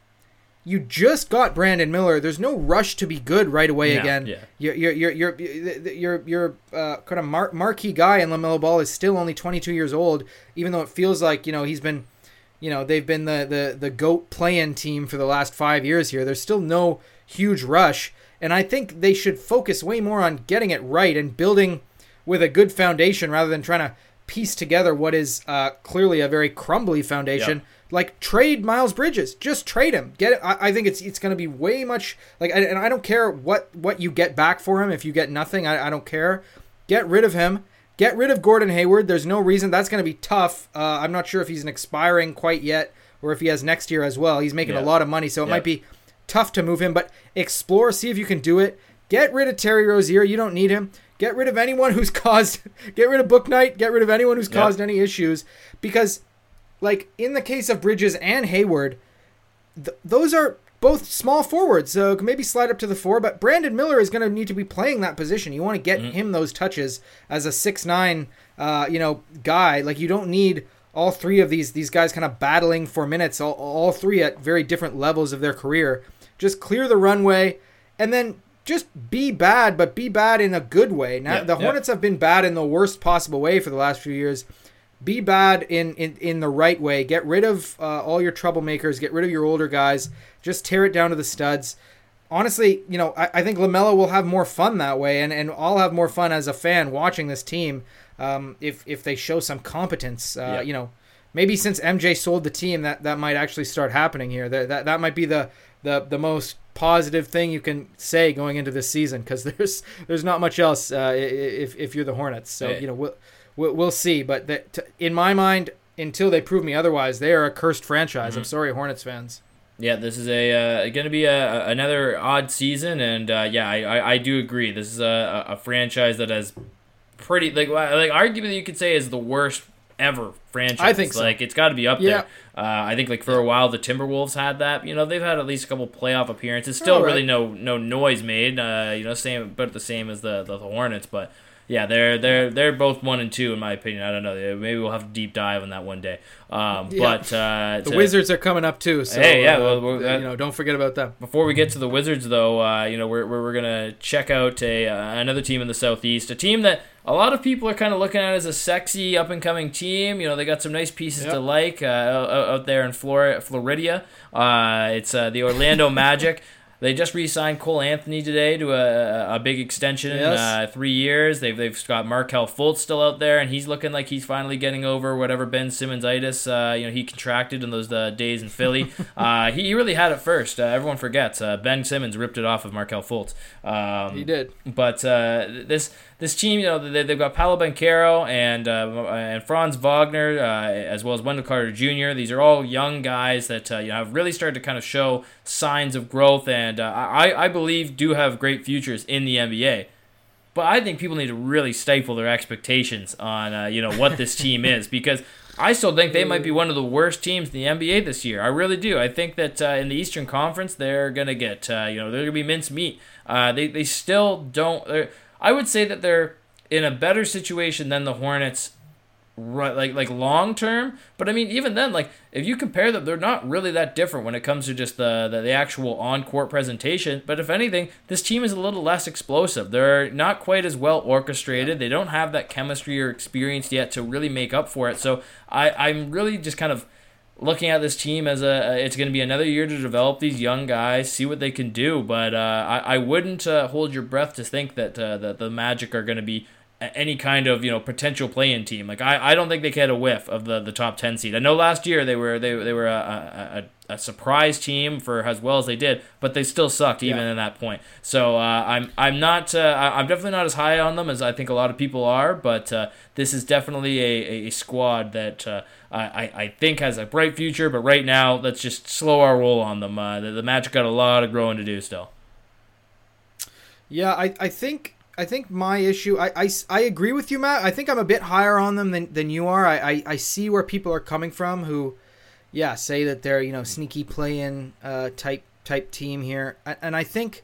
you just got Brandon Miller. There's no rush to be good right away again. Yeah. You're you're you're you're you're, you're uh, kind of mar- marquee guy, and LaMelo Ball is still only 22 years old, even though it feels like you know he's been you know they've been the the the goat playing team for the last five years here. There's still no huge rush, and I think they should focus way more on getting it right and building with a good foundation rather than trying to piece together what is uh, clearly a very crumbly foundation. Yep. Like trade Miles Bridges, just trade him. Get it. I, I think it's it's going to be way much like, and I don't care what what you get back for him. If you get nothing, I, I don't care. Get rid of him Get rid of Gordon Hayward. There's no reason that's going to be tough. Uh, I'm not sure if he's an expiring quite yet or if he has next year as well. He's making yeah. a lot of money, so it might be tough to move him. But explore, see if you can do it. Get rid of Terry Rozier. You don't need him. Get rid of anyone who's [LAUGHS] caused. Get rid of Bouknight. Get rid of anyone who's caused any issues. Because, like in the case of Bridges and Hayward, th- those are both small forwards, so maybe slide up to the four. But Brandon Miller is going to need to be playing that position. You want to get mm-hmm. him those touches as a six nine, uh, you know, guy. Like you don't need all three of these these guys kind of battling for minutes. All, all three at very different levels of their career. Just clear the runway, and then just be bad, but be bad in a good way. Now yeah, the Hornets yeah. have been bad in the worst possible way for the last few years be bad in, in, in the right way. Get rid of uh, all your troublemakers. Get rid of your older guys. Just tear it down to the studs. Honestly, you know, I, I think LaMelo will have more fun that way, and, and I'll have more fun as a fan watching this team um, if if they show some competence. Uh, yeah. You know, maybe since MJ sold the team, that, that might actually start happening here. That that, that might be the, the the most positive thing you can say going into this season because [LAUGHS] there's there's not much else uh, if if you're the Hornets. So you know. We'll, we'll, we'll see. But the, to, in my mind, until they prove me otherwise, they are a cursed franchise. Mm-hmm. I'm sorry, Hornets fans. Yeah, this is a uh, going to be a, another odd season, and uh, yeah, I, I, I, do agree. This is a, a franchise that has pretty like like arguably you could say is the worst ever franchise. I think so. like it's got to be up yeah. there. Uh, I think like for a while the Timberwolves had that. You know they've had at least a couple playoff appearances. Still right. really no no noise made. Uh, you know same but the same as the the Hornets, but yeah, they're they're they're both one and two in my opinion. I don't know. Maybe we'll have a deep dive on that one day. Um, yeah. But uh, the to, Wizards are coming up too. So, hey, yeah, uh, well, uh, you know, don't forget about them. Before we get to the Wizards, though, uh, you know, we're, we're, we're gonna check out a uh, another team in the Southeast, a team that a lot of people are kind of looking at as a sexy up and coming team. You know, they got some nice pieces yep. to like uh, out there in Flor- Florida. it's the Orlando [LAUGHS] Magic. They just re-signed Cole Anthony today to a, a big extension, Yes. uh, three years. They've they've got Markelle Fultz still out there, and he's looking like he's finally getting over whatever Ben Simmons itis uh, you know he contracted in those uh, days in Philly. [LAUGHS] uh, he, he really had it first. Uh, everyone forgets uh, Ben Simmons ripped it off of Markelle Fultz. Um, He did. but uh, this this team, you know, they, they've got Paolo Banchero and uh, and Franz Wagner, uh, as well as Wendell Carter Jr. These are all young guys that uh, you know have really started to kind of show signs of growth, and uh, I I believe do have great futures in the NBA. But I think people need to really stifle their expectations on uh, you know what this [LAUGHS] team is because I still think they might be one of the worst teams in the NBA this year. I really do. I think that uh, in the Eastern Conference they're gonna get uh, you know they're gonna be mince meat. Uh, they they still don't. I would say that they're in a better situation than the Hornets right like like long term but i mean even then like if you compare them they're not really that different when it comes to just the the, the actual on-court presentation but if anything this team is a little less explosive. They're not quite as well orchestrated. They don't have that chemistry or experience yet to really make up for it so i i'm really just kind of looking at this team as a it's going to be another year to develop these young guys see what they can do but uh, I, I wouldn't uh, hold your breath to think that uh, that the magic are going to be any kind of you know potential play-in team. Like I, I don't think they could get a whiff of the, the top ten seed. I know last year they were they, they were a, a, a surprise team for as well as they did, but they still sucked even Yeah. in that point. So uh, I'm I'm not uh, I'm definitely not as high on them as I think a lot of people are, but uh, this is definitely a, a squad that uh, I, I I think has a bright future. But right now, let's just slow our roll on them. Uh, the, the Magic got a lot of growing to do still. Yeah, I, I think I think my issue I, I, I agree with you, Matt. I think I'm a bit higher on them than, than you are. I, I, I see where people are coming from who, yeah, say that they're you know sneaky play-in uh, type type team here, and I think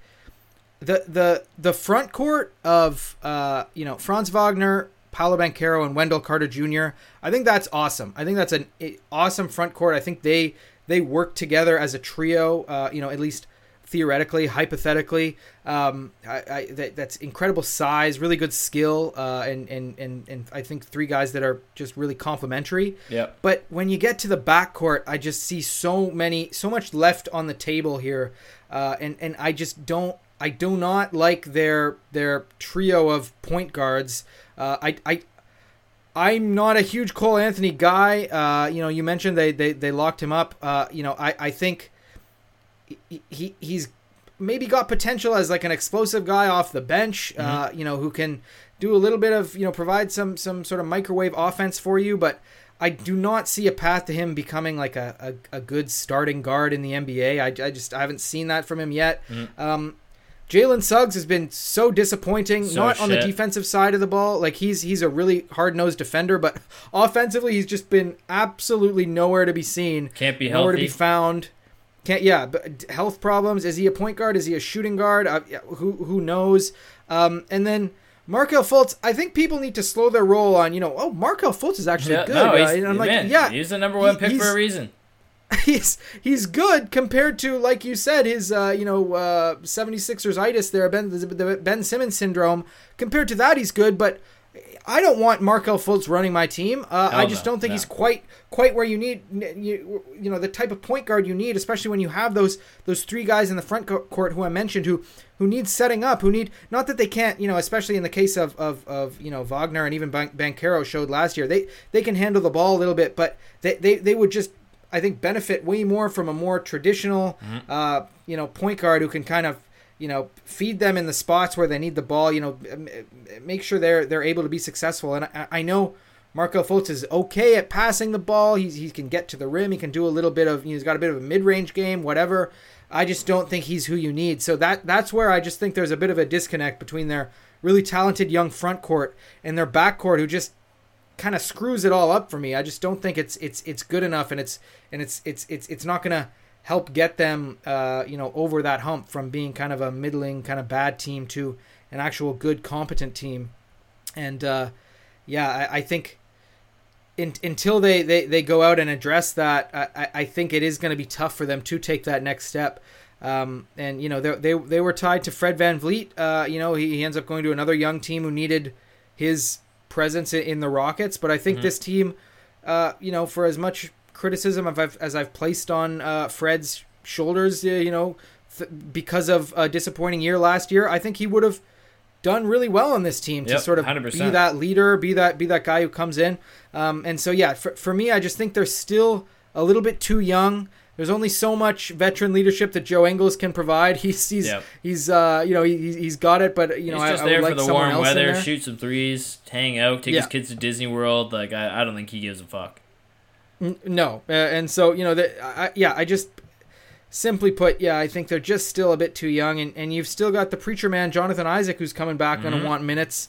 the the the front court of uh, you know Franz Wagner, Paolo Banchero, and Wendell Carter Jr. I think that's awesome. I think that's an awesome front court. I think they they work together as a trio. Uh, you know, at least theoretically, hypothetically. Um, I, I that, that's incredible size, really good skill, uh, and, and and and I think three guys that are just really complementary. Yep. But when you get to the backcourt, I just see so many, so much left on the table here, uh, and and I just don't, I do not like their their trio of point guards. Uh, I I. I'm not a huge Cole Anthony guy. Uh, you know, you mentioned they, they, they locked him up. Uh, you know, I, I think he, he he's maybe got potential as like an explosive guy off the bench. Uh, you know, who can do a little bit of you know provide some some sort of microwave offense for you, but. I do not see a path to him becoming like a, a, a good starting guard in the NBA. I, I just I haven't seen that from him yet. Um, Jalen Suggs has been so disappointing, So not on the defensive side of the ball. Like he's he's a really hard nosed defender, but [LAUGHS] offensively he's just been absolutely nowhere to be seen. Can't be nowhere to be found. Can't yeah, but health problems. Is he a point guard? Is he a shooting guard? Uh, who who knows? Um, and then Markelle Fultz. I think people need to slow their roll on. You know, oh Markelle Fultz is actually Yeah, good. no, Uh, he's, and I'm like, man, yeah, he's the number one he- pick for a [LAUGHS] reason. he's he's good compared to like you said his uh, you know uh, 76ers itis there Ben the Ben Simmons syndrome compared to that he's good but I don't want Markelle Fultz running my team. Uh, I just no, don't think no. he's quite quite where you need you, you know the type of point guard you need, especially when you have those those three guys in the front court who I mentioned who who need setting up, who need not that they can't you know especially in the case of of, of you know Wagner and even Ban- Banchero showed last year they they can handle the ball a little bit, but they they, they would just I think benefit way more from a more traditional uh, you know point guard who can kind of you know, feed them in the spots where they need the ball. You know, make sure they're they're able to be successful. And I, I know Markelle Fultz is okay at passing the ball. He's, he can get to the rim. He can do a little bit of. He's got a bit of a mid range game. Whatever. I just don't think he's who you need. So that that's where I just think there's a bit of a disconnect between their really talented young front court and their back court who just kind of screws it all up for me. I just don't think it's it's it's good enough, and it's and it's it's it's it's not gonna help get them, uh, you know, over that hump from being kind of a middling, kind of bad team to an actual good, competent team. And uh, yeah, I, I think in, until they, they, they go out and address that, I, I think it is going to be tough for them to take that next step. Um, and you know they, they they were tied to Fred VanVleet. Uh, you know he, he ends up going to another young team who needed his presence in, in the Rockets. But I think this team, uh, you know, for as much criticism of I've, as I've placed on uh, Fred's shoulders, uh, you know, th- because of a disappointing year last year, I think he would have done really well on this team to Yep, sort of 100%. be that leader, be that be that guy who comes in. Um, and so yeah, for, for me, I just think they're still a little bit too young. There's only so much veteran leadership that Joe Ingles can provide. [LAUGHS] He's he's Yep. he's uh you know he, he's got it, but you know He's I, just I would there like for the someone warm else weather, shoot some threes, hang out, take Yeah. his kids to Disney World. Like I, I don't think he gives a fuck. N- No, uh, and so you know that I, yeah, I just simply put, yeah, I think they're just still a bit too young, and, and you've still got the preacher man Jonathan Isaac who's coming back, going Mhm. to want minutes.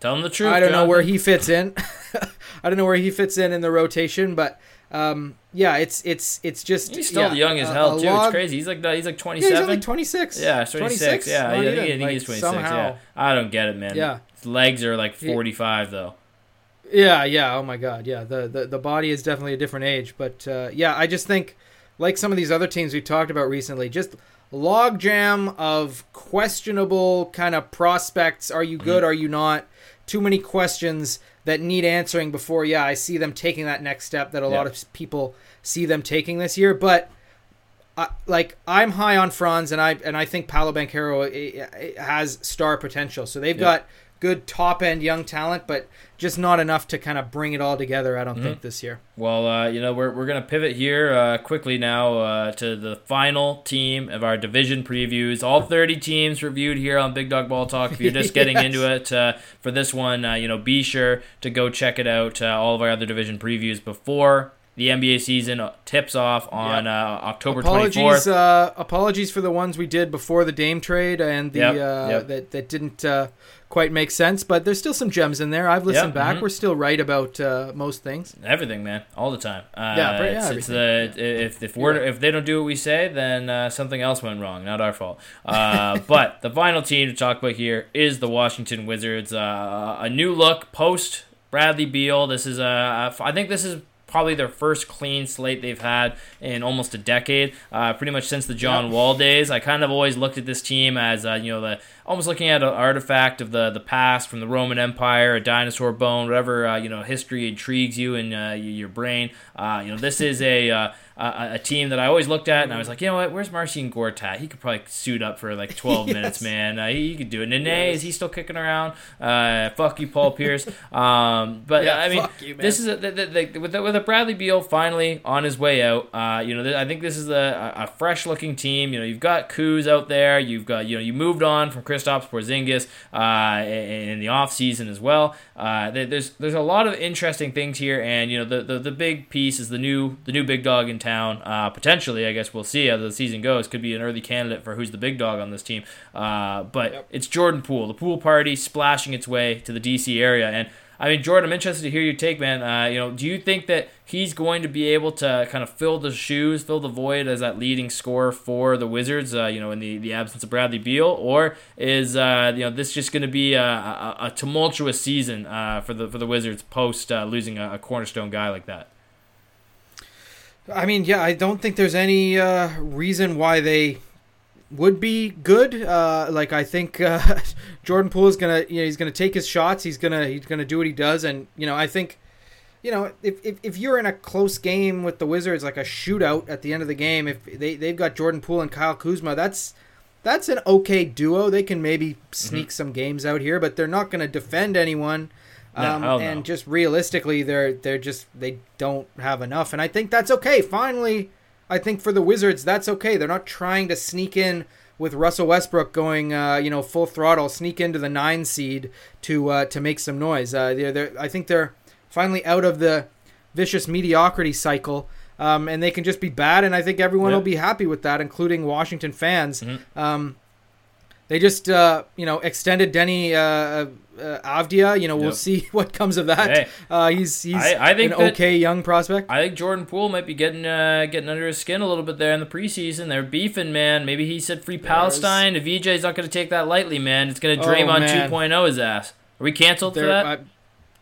Tell him the truth. I don't know where he fits in. [LAUGHS] I don't know where he fits in in the rotation, but um, yeah, it's it's it's just He's still yeah, young as hell too. log- it's crazy. He's like he's like twenty Yeah, he's seven. only 26. Yeah, 26. Yeah, Not I think, even, I think like, he's 26. Yeah. I don't get it, man. Yeah. His legs are like 45, though. Yeah, yeah. Oh my God, yeah. The the, the body is definitely a different age, but uh, yeah, I just think like some of these other teams we talked about recently, just logjam of questionable kind of prospects. Are you good? Are you not? Too many questions that need answering before. Yeah, I see them taking that next step that a lot of people see them taking this year, but. I like I'm high on Franz, and I and I think Paolo Banchero eh, eh, has star potential. So they've Yeah. got good top end young talent, but just not enough to kind of bring it all together. I don't Mhm. think this year. Well, uh, you know, we're, we're going to pivot here uh, quickly now uh, to the final team of our division previews. All 30 teams reviewed here on Big Dog Ball Talk. If you're just [LAUGHS] getting Yes. into it uh, for this one, uh, you know, be sure to go check it out. Uh, all of our other division previews before the NBA season tips off on uh, October Apologies, 24th. uh, apologies for the ones we did before the Dame trade and the Yep, uh, yep. that that didn't uh, quite make sense. But there's still some gems in there. I've listened Yep, back. mhm. We're still right about uh, most things. Everything, man, all the time. Uh, Yeah, but- yeah, it's, it's the if if we're Yeah. if they don't do what we say, then uh, something else went wrong. Not our fault. Uh, [LAUGHS] but the final team to talk about here is the Washington Wizards. Uh, a new look post Bradley Beal. This is a I think this is. Probably their first clean slate they've had in almost a decade, uh, pretty much since the John Yep. Wall days. I kind of always looked at this team as uh, you know the almost looking at an artifact of the the past from the Roman Empire, a dinosaur bone, whatever uh, you know history intrigues you in uh, your brain. Uh, you know this is a, uh, a a team that I always looked at and I was like, you know what, where's Marcin Gortat? He could probably suit up for like 12 [LAUGHS] Yes. minutes, man. Uh, he, he could do it. Nene, is he still kicking around? Uh, fuck you, Paul Pierce. Um, but Yeah, I mean, fuck you, man. this is a, the, the, the, with the, with a Bradley Beal finally on his way out. Uh, you know, th- I think this is a, a fresh looking team. You know, you've got Kuz out there. You've got you know you moved on from Kristaps Porzingis uh, in, the off season as well. Uh, there's there's a lot of interesting things here, and you know the, the, the big piece is the new the new big dog in town. Uh, potentially, I guess we'll see how the season goes. Could be an early candidate for who's the big dog on this team. Uh, but Yep. it's Jordan Poole, the pool party splashing its way to the DC area, and I mean, Jordan, I'm interested to hear your take, man. Uh, you know, do you think that he's going to be able to kind of fill the shoes, fill the void as that leading scorer for the Wizards? Uh, you know, in the, the absence of Bradley Beal, or is uh, you know this just going to be a, a, a tumultuous season uh, for the for the Wizards post uh, losing a, a cornerstone guy like that? I mean, yeah, I don't think there's any uh, reason why they would be good. Uh, like I think uh, [LAUGHS] Jordan Poole is gonna, you know, he's gonna take his shots. He's gonna, he's gonna do what he does, and you know, I think, you know, if, if, if you're in a close game with the Wizards, like a shootout at the end of the game, if they they've got Jordan Poole and Kyle Kuzma, that's that's an okay duo. They can maybe sneak some games out here, but they're not gonna defend anyone. Um, no. and just realistically, they're they're just they don't have enough, and I think that's okay. Finally, I think for the Wizards, that's okay. They're not trying to sneak in with Russell Westbrook going, uh, you know, full throttle, sneak into the nine seed to uh, to make some noise. Uh, they're, they're, I think they're finally out of the vicious mediocrity cycle, um, and they can just be bad. And I think everyone Yeah. will be happy with that, including Washington fans. Mhm. Um, they just, uh, you know, extended Deni uh, uh, Avdija. You know, we'll Yep. see [LAUGHS] what comes of that. Hey. Uh, he's he's I- I think an that- okay young prospect. I think Jordan Poole might be getting uh, getting under his skin a little bit there in the preseason. They're beefing, man. Maybe he said free Palestine. If EJ's not going to take that lightly, man, it's going to Oh, Draymond man. 2.0 his ass. Are we canceled for They're- that?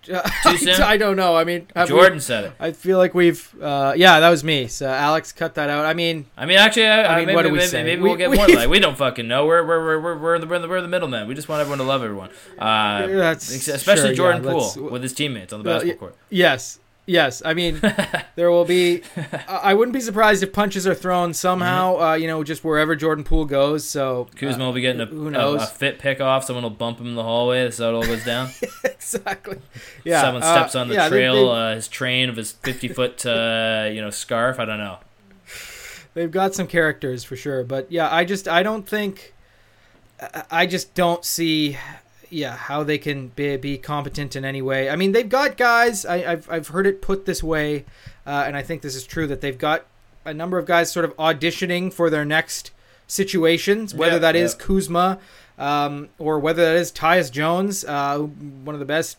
[LAUGHS] I, Too soon? I don't know. I mean, have we- Jordan said it. I feel like we've. Uh, yeah, that was me. So Alex cut that out. I mean, I mean, actually, I, I mean, maybe, what do we maybe, say? maybe We- we'll get we- more like [LAUGHS] we don't fucking know. We're we're we're we're, we're, the, we're, the, we're the middlemen. We just want everyone to love everyone, uh, That's- especially sure, Jordan yeah, Poole with his teammates on the basketball y- court. yes, Yes, I mean [LAUGHS] there will be. I wouldn't be surprised if punches are thrown somehow. Mm-hmm. Uh, you know, just wherever Jordan Poole goes. So Kuzma uh, will be getting a, who knows? a fit pick off. Someone will bump him in the hallway. How it all goes down. [LAUGHS] exactly. Yeah. Someone uh, steps on the yeah, trail, they- uh, his train of his 50 foot, uh, [LAUGHS] you know, scarf. I don't know. They've got some characters for sure, but yeah, I just I don't think I just don't see yeah how they can be, be competent in any way. I mean, they've got guys. I, I've I've heard it put this way, uh, and I think this is true that they've got a number of guys sort of auditioning for their next situations, whether Yeah, that is yeah. Kuzma um, or whether that is Tyus Jones, uh, one of the best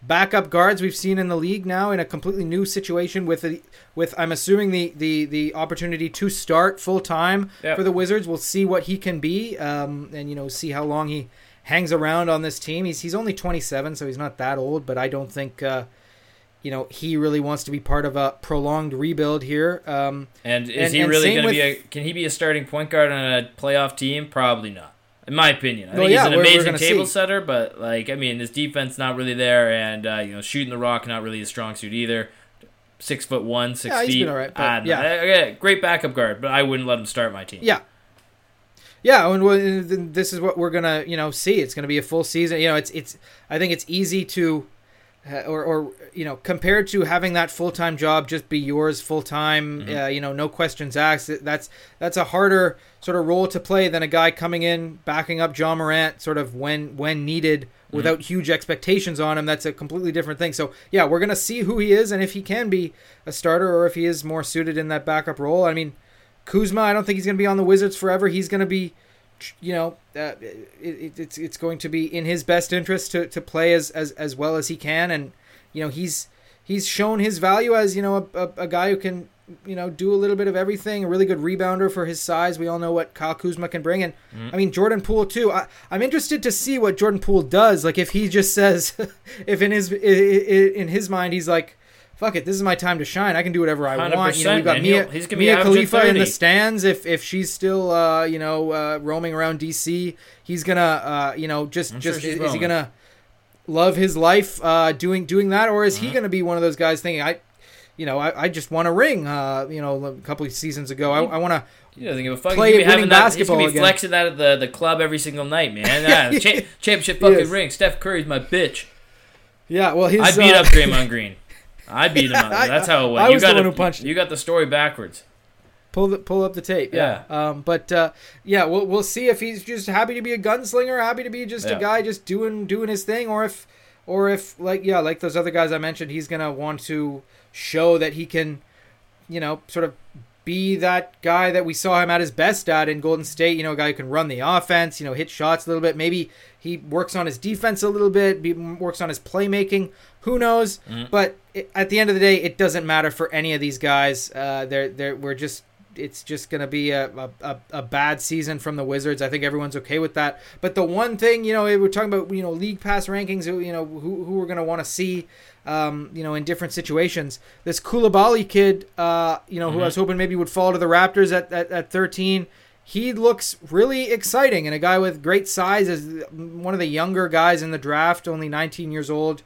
backup guards we've seen in the league now in a completely new situation with the, with I'm assuming the the the opportunity to start full time Yep. for the Wizards. We'll see what he can be, um, and you know see how long he hangs around on this team. He's he's only 27, so he's not that old, but I don't think. Uh, you know he really wants to be part of a prolonged rebuild here. Um, And is And- he and really going to be a? Can he be a starting point guard on a playoff team? Probably not. In my opinion, I Well, think yeah, he's an we're- amazing table see. setter, but like, I mean, his defense not really there, and uh, you know, shooting the rock not really a strong suit either. Six foot one, six Yeah, he's feet. been all right, but I don't know. yeah. Great backup guard, but I wouldn't let him start my team. Yeah. Yeah, and this is what we're gonna, you know, see. It's gonna be a full season. You know, it's it's. I think it's easy to, uh, or or you know, compared to having that full time job just be yours full time. Mm-hmm. Uh, you know, no questions asked. That's that's a harder sort of role to play than a guy coming in backing up Ja Morant, sort of when when needed, Mm-hmm. without huge expectations on him. That's a completely different thing. So yeah, we're gonna see who he is and if he can be a starter or if he is more suited in that backup role. I mean. Kuzma, I don't think he's going to be on the Wizards forever. He's going to be, you know, uh, it, it, it's it's going to be in his best interest to, to play as, as as well as he can, and you know he's he's shown his value as you know a, a, a guy who can you know do a little bit of everything, a really good rebounder for his size. We all know what Kyle Kuzma can bring, and I mean Jordan Poole too. I, I'm interested to see what Jordan Poole does. Like if he just says, [LAUGHS] if in his in his mind he's like. Fuck it! This is my time to shine. I can do whatever I want. You know, we've got. Mia, he's gonna Mia Khalifa in the stands. If if she's still uh, you know uh, roaming around DC, he's gonna uh, you know just I'm just she's is, is he gonna love his life uh, doing doing that, or is Uh-huh. he gonna be one of those guys thinking I, you know, I, I just want a ring. Uh, you know, a couple of seasons ago, I, I want to. He doesn't give a fuck. Play he's gonna be having that, He's basketball gonna be again. flexing that at the, the club every single night, man. [LAUGHS] Yeah, cha- [LAUGHS] championship fucking ring. Steph Curry's my bitch. Yeah, well, his I beat uh, up Draymond Green. [LAUGHS] [LAUGHS] I beat him up. That's how it went. I you was got the one it- who punched You got the story backwards. pull the, pull up the tape. Yeah. Um, but uh, yeah, we'll we'll see if he's just happy to be a gunslinger, happy to be just Yeah. a guy just doing doing his thing, or if or if like yeah, like those other guys I mentioned, he's gonna want to show that he can, you know, sort of be that guy that we saw him at his best at in Golden State. You know, a guy who can run the offense, you know, hit shots a little bit. Maybe he works on his defense a little bit, be, works on his playmaking. Who knows? Mhm. But it, at the end of the day, it doesn't matter for any of these guys. Uh, they're they're we're just it's just going to be a, a, a, bad season from the Wizards. I think everyone's okay with that. But the one thing, you know, we're talking about, you know, league pass rankings, you know, who, who we're going to want to see, um, you know, in different situations. This Coulibaly kid, uh, you know, who I was hoping maybe would fall to the Raptors at, at, at 13. He looks really exciting and a guy with great size is one of the younger guys in the draft, only 19 years old.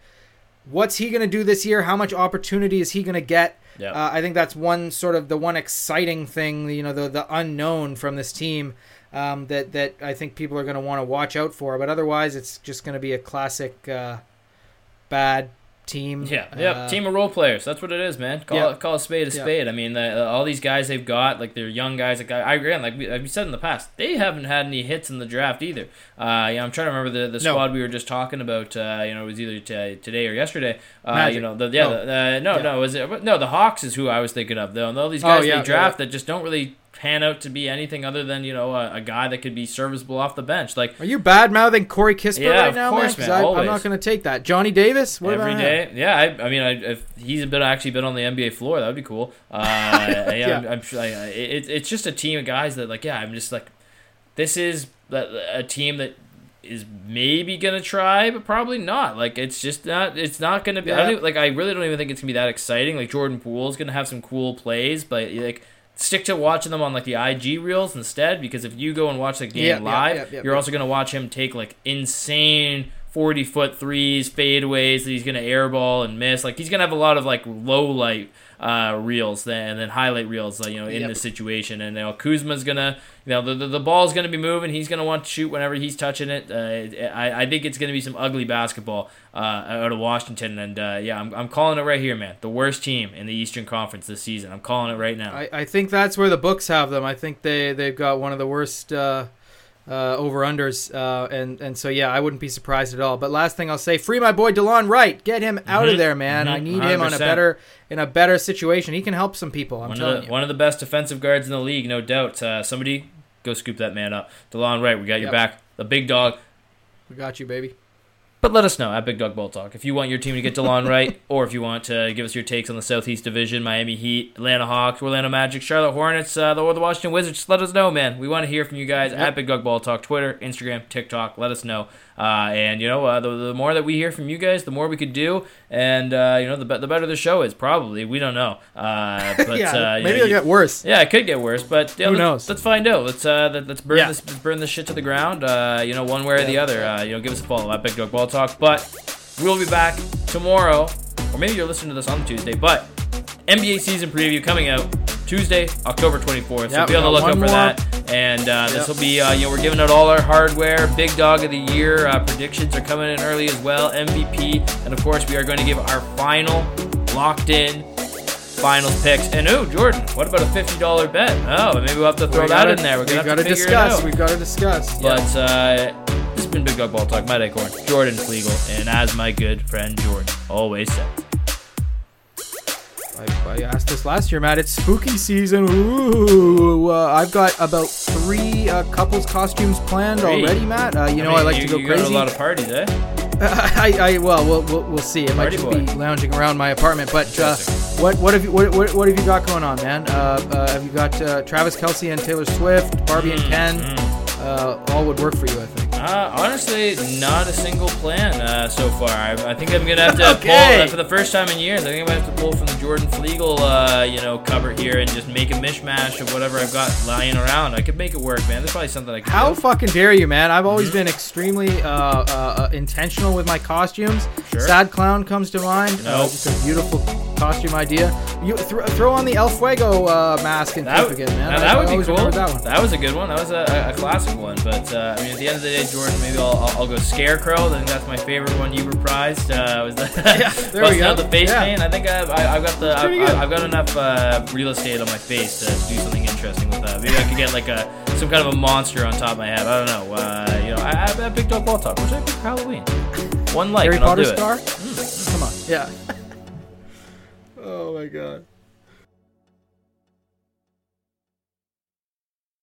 What's he going to do this year? How much opportunity is he going to get? Yeah. Uh, I think that's one sort of the one exciting thing, you know, the the unknown from this team um, that that I think people are going to want to watch out for. But otherwise, it's just going to be a classic uh, bad team. Yeah, yeah, Uh, team of role players. That's what it is, man. Call Yeah. it call a spade a Yeah. spade. I mean, the, all these guys they've got, like they're young guys. Like I, I agree. Like we, like we said in the past, they haven't had any hits in the draft either. Uh, yeah, I'm trying to remember the, the No. squad we were just talking about. Uh, you know, it was either t- today or yesterday. Uh, Magic. you know, the, yeah, Oh. the, uh, no, Yeah. no, was it? No, the Hawks is who I was thinking of. Though, and all these Oh, guys yeah, they draft yeah. that just don't really pan out to be anything other than you know a, a guy that could be serviceable off the bench. Like Are you bad mouthing Corey Kispert Yeah, right of now, course, man? man, I, I'm not going to take that. Johnny Davis, what every him? Yeah, I, I mean, I, if he's been actually been on the NBA floor, that would be cool. Uh, yeah, [LAUGHS] Yeah. I'm, I'm, sure- I- I- it, it's just a team of guys that, like, yeah, I'm just like, this is a team that is maybe gonna try, but probably not. Like, it's just not. It's not gonna be. I don't, even- like, I really don't even think it's gonna be that exciting. Like, Jordan Poole's gonna have some cool plays, but like. Stick to watching them on like the IG reels instead, because if you go and watch the game live, you're also gonna watch him take like insane 40 foot threes, fadeaways that he's going to airball and miss. Like he's going to have a lot of like low light uh, reels then, and then highlight reels, uh, you know, in Yep. this situation. And you know, Kuzma's gonna, you know, the the, the ball's gonna be moving. He's gonna want to shoot whenever he's touching it. Uh, I, I think it's gonna be some ugly basketball uh, out of Washington. And uh, yeah, I'm, I'm calling it right here, man. The worst team in the Eastern Conference this season. I'm calling it right now. I, I think that's where the books have them. I think they they've got one of the worst uh, over unders, uh, and and so yeah, I wouldn't be surprised at all. But last thing I'll say, free my boy Delon Wright, get him out of Mhm. there, man. Mhm. I need him on a better in a better situation. He can help some people. I'm one telling of the, you. one of the best defensive guards in the league, no doubt. Uh, somebody go scoop that man up. Delon Wright, we got your Yep. back. The big dog. We got you, baby. But let us know at Big Dog Ball Talk if you want your team to get Delon right, [LAUGHS] or if you want to give us your takes on the Southeast Division, Miami Heat, Atlanta Hawks, Orlando Magic, Charlotte Hornets, uh, the, or the Washington Wizards. Just let us know, man. We want to hear from you guys Yep. at Big Dog Ball Talk, Twitter, Instagram, TikTok. Let us know. Uh, and you know, uh, the, the more that we hear from you guys, the more we could do, and uh, you know, the, be- the better the show is. Probably, we don't know. Uh, [LAUGHS] but yeah, uh, maybe know, it'll you- get worse. yeah, it could get worse, but yeah, Who let's, knows? Let's find out. Let's uh, let- let's burn Yeah. this let's burn this shit to the ground. Uh, you know, one way or the other. Uh, you know, give us a follow at Big Dog Ball Talk. But we'll be back tomorrow, or maybe you're listening to this on Tuesday. But NBA season preview coming out Tuesday, October 24th. So Yep, be on the lookout for more. that. And uh, this will be, uh, you know, we're giving out all our hardware. Big Dog of the Year uh, predictions are coming in early as well. MVP, and of course, we are going to give our final locked in finals picks. And oh, Jordan, what about a fifty dollar bet? Oh, maybe we'll have to throw We that gotta- in there. We're gonna have gotta to discuss. We've got to discuss. Yeah. But uh, this has been Big Dog Ball Talk. My Acorn, Jordan Flegel, and as my good friend Jordan always said. I, I asked this last year, Matt. It's spooky season. Ooh, uh, I've got about three uh, couples costumes planned Three? already, Matt. Uh, you know, mean, I like you, to go you Go crazy. to a lot of parties, eh? [LAUGHS] I, I well, we'll, we'll, we'll see. It might Party just boy. be lounging around my apartment. But uh, what what have you what, what, what have you got going on, man? Uh, uh, have you got uh, Travis Kelce and Taylor Swift, Barbie and Mm, Ken? mm. Uh, all would work for you, I think. Uh, honestly, not a single plan uh, so far. I, I think I'm gonna have to Okay. [LAUGHS] pull uh, for the first time in years. I think I'm gonna have to pull from the Jordan Flegel, uh, you know, cover here and just make a mishmash of whatever I've got lying around. I could make it work, man. There's probably something I could How do. fucking dare you, man? I've always Mm-hmm. been extremely uh, uh, intentional with my costumes. Sure. Sad Clown comes to mind. Uh, Nope. just a beautiful costume idea. You thro- throw on the El Fuego uh, mask and That, again, man. now I- that I would be always cool. That one. was a good one. That was a, a classic one. But uh, I mean, at the end of the day, Jordan, maybe I'll, I'll, I'll go Scarecrow. I think that's my favorite one you reprised. Uh, was the [LAUGHS] Yeah, there we [LAUGHS] go. out the face Yeah. paint. I think I've, I, I've got the I've. I've got enough uh, real estate on my face to do something interesting with that. Maybe I could get like a some kind of a monster on top of my head. I don't know. Uh, you know, I, I have a Big Dog Ball Talk. What should I pick for Halloween? One like Harry and I'll Potter do it. star? Come on. Yeah. [LAUGHS] oh my god.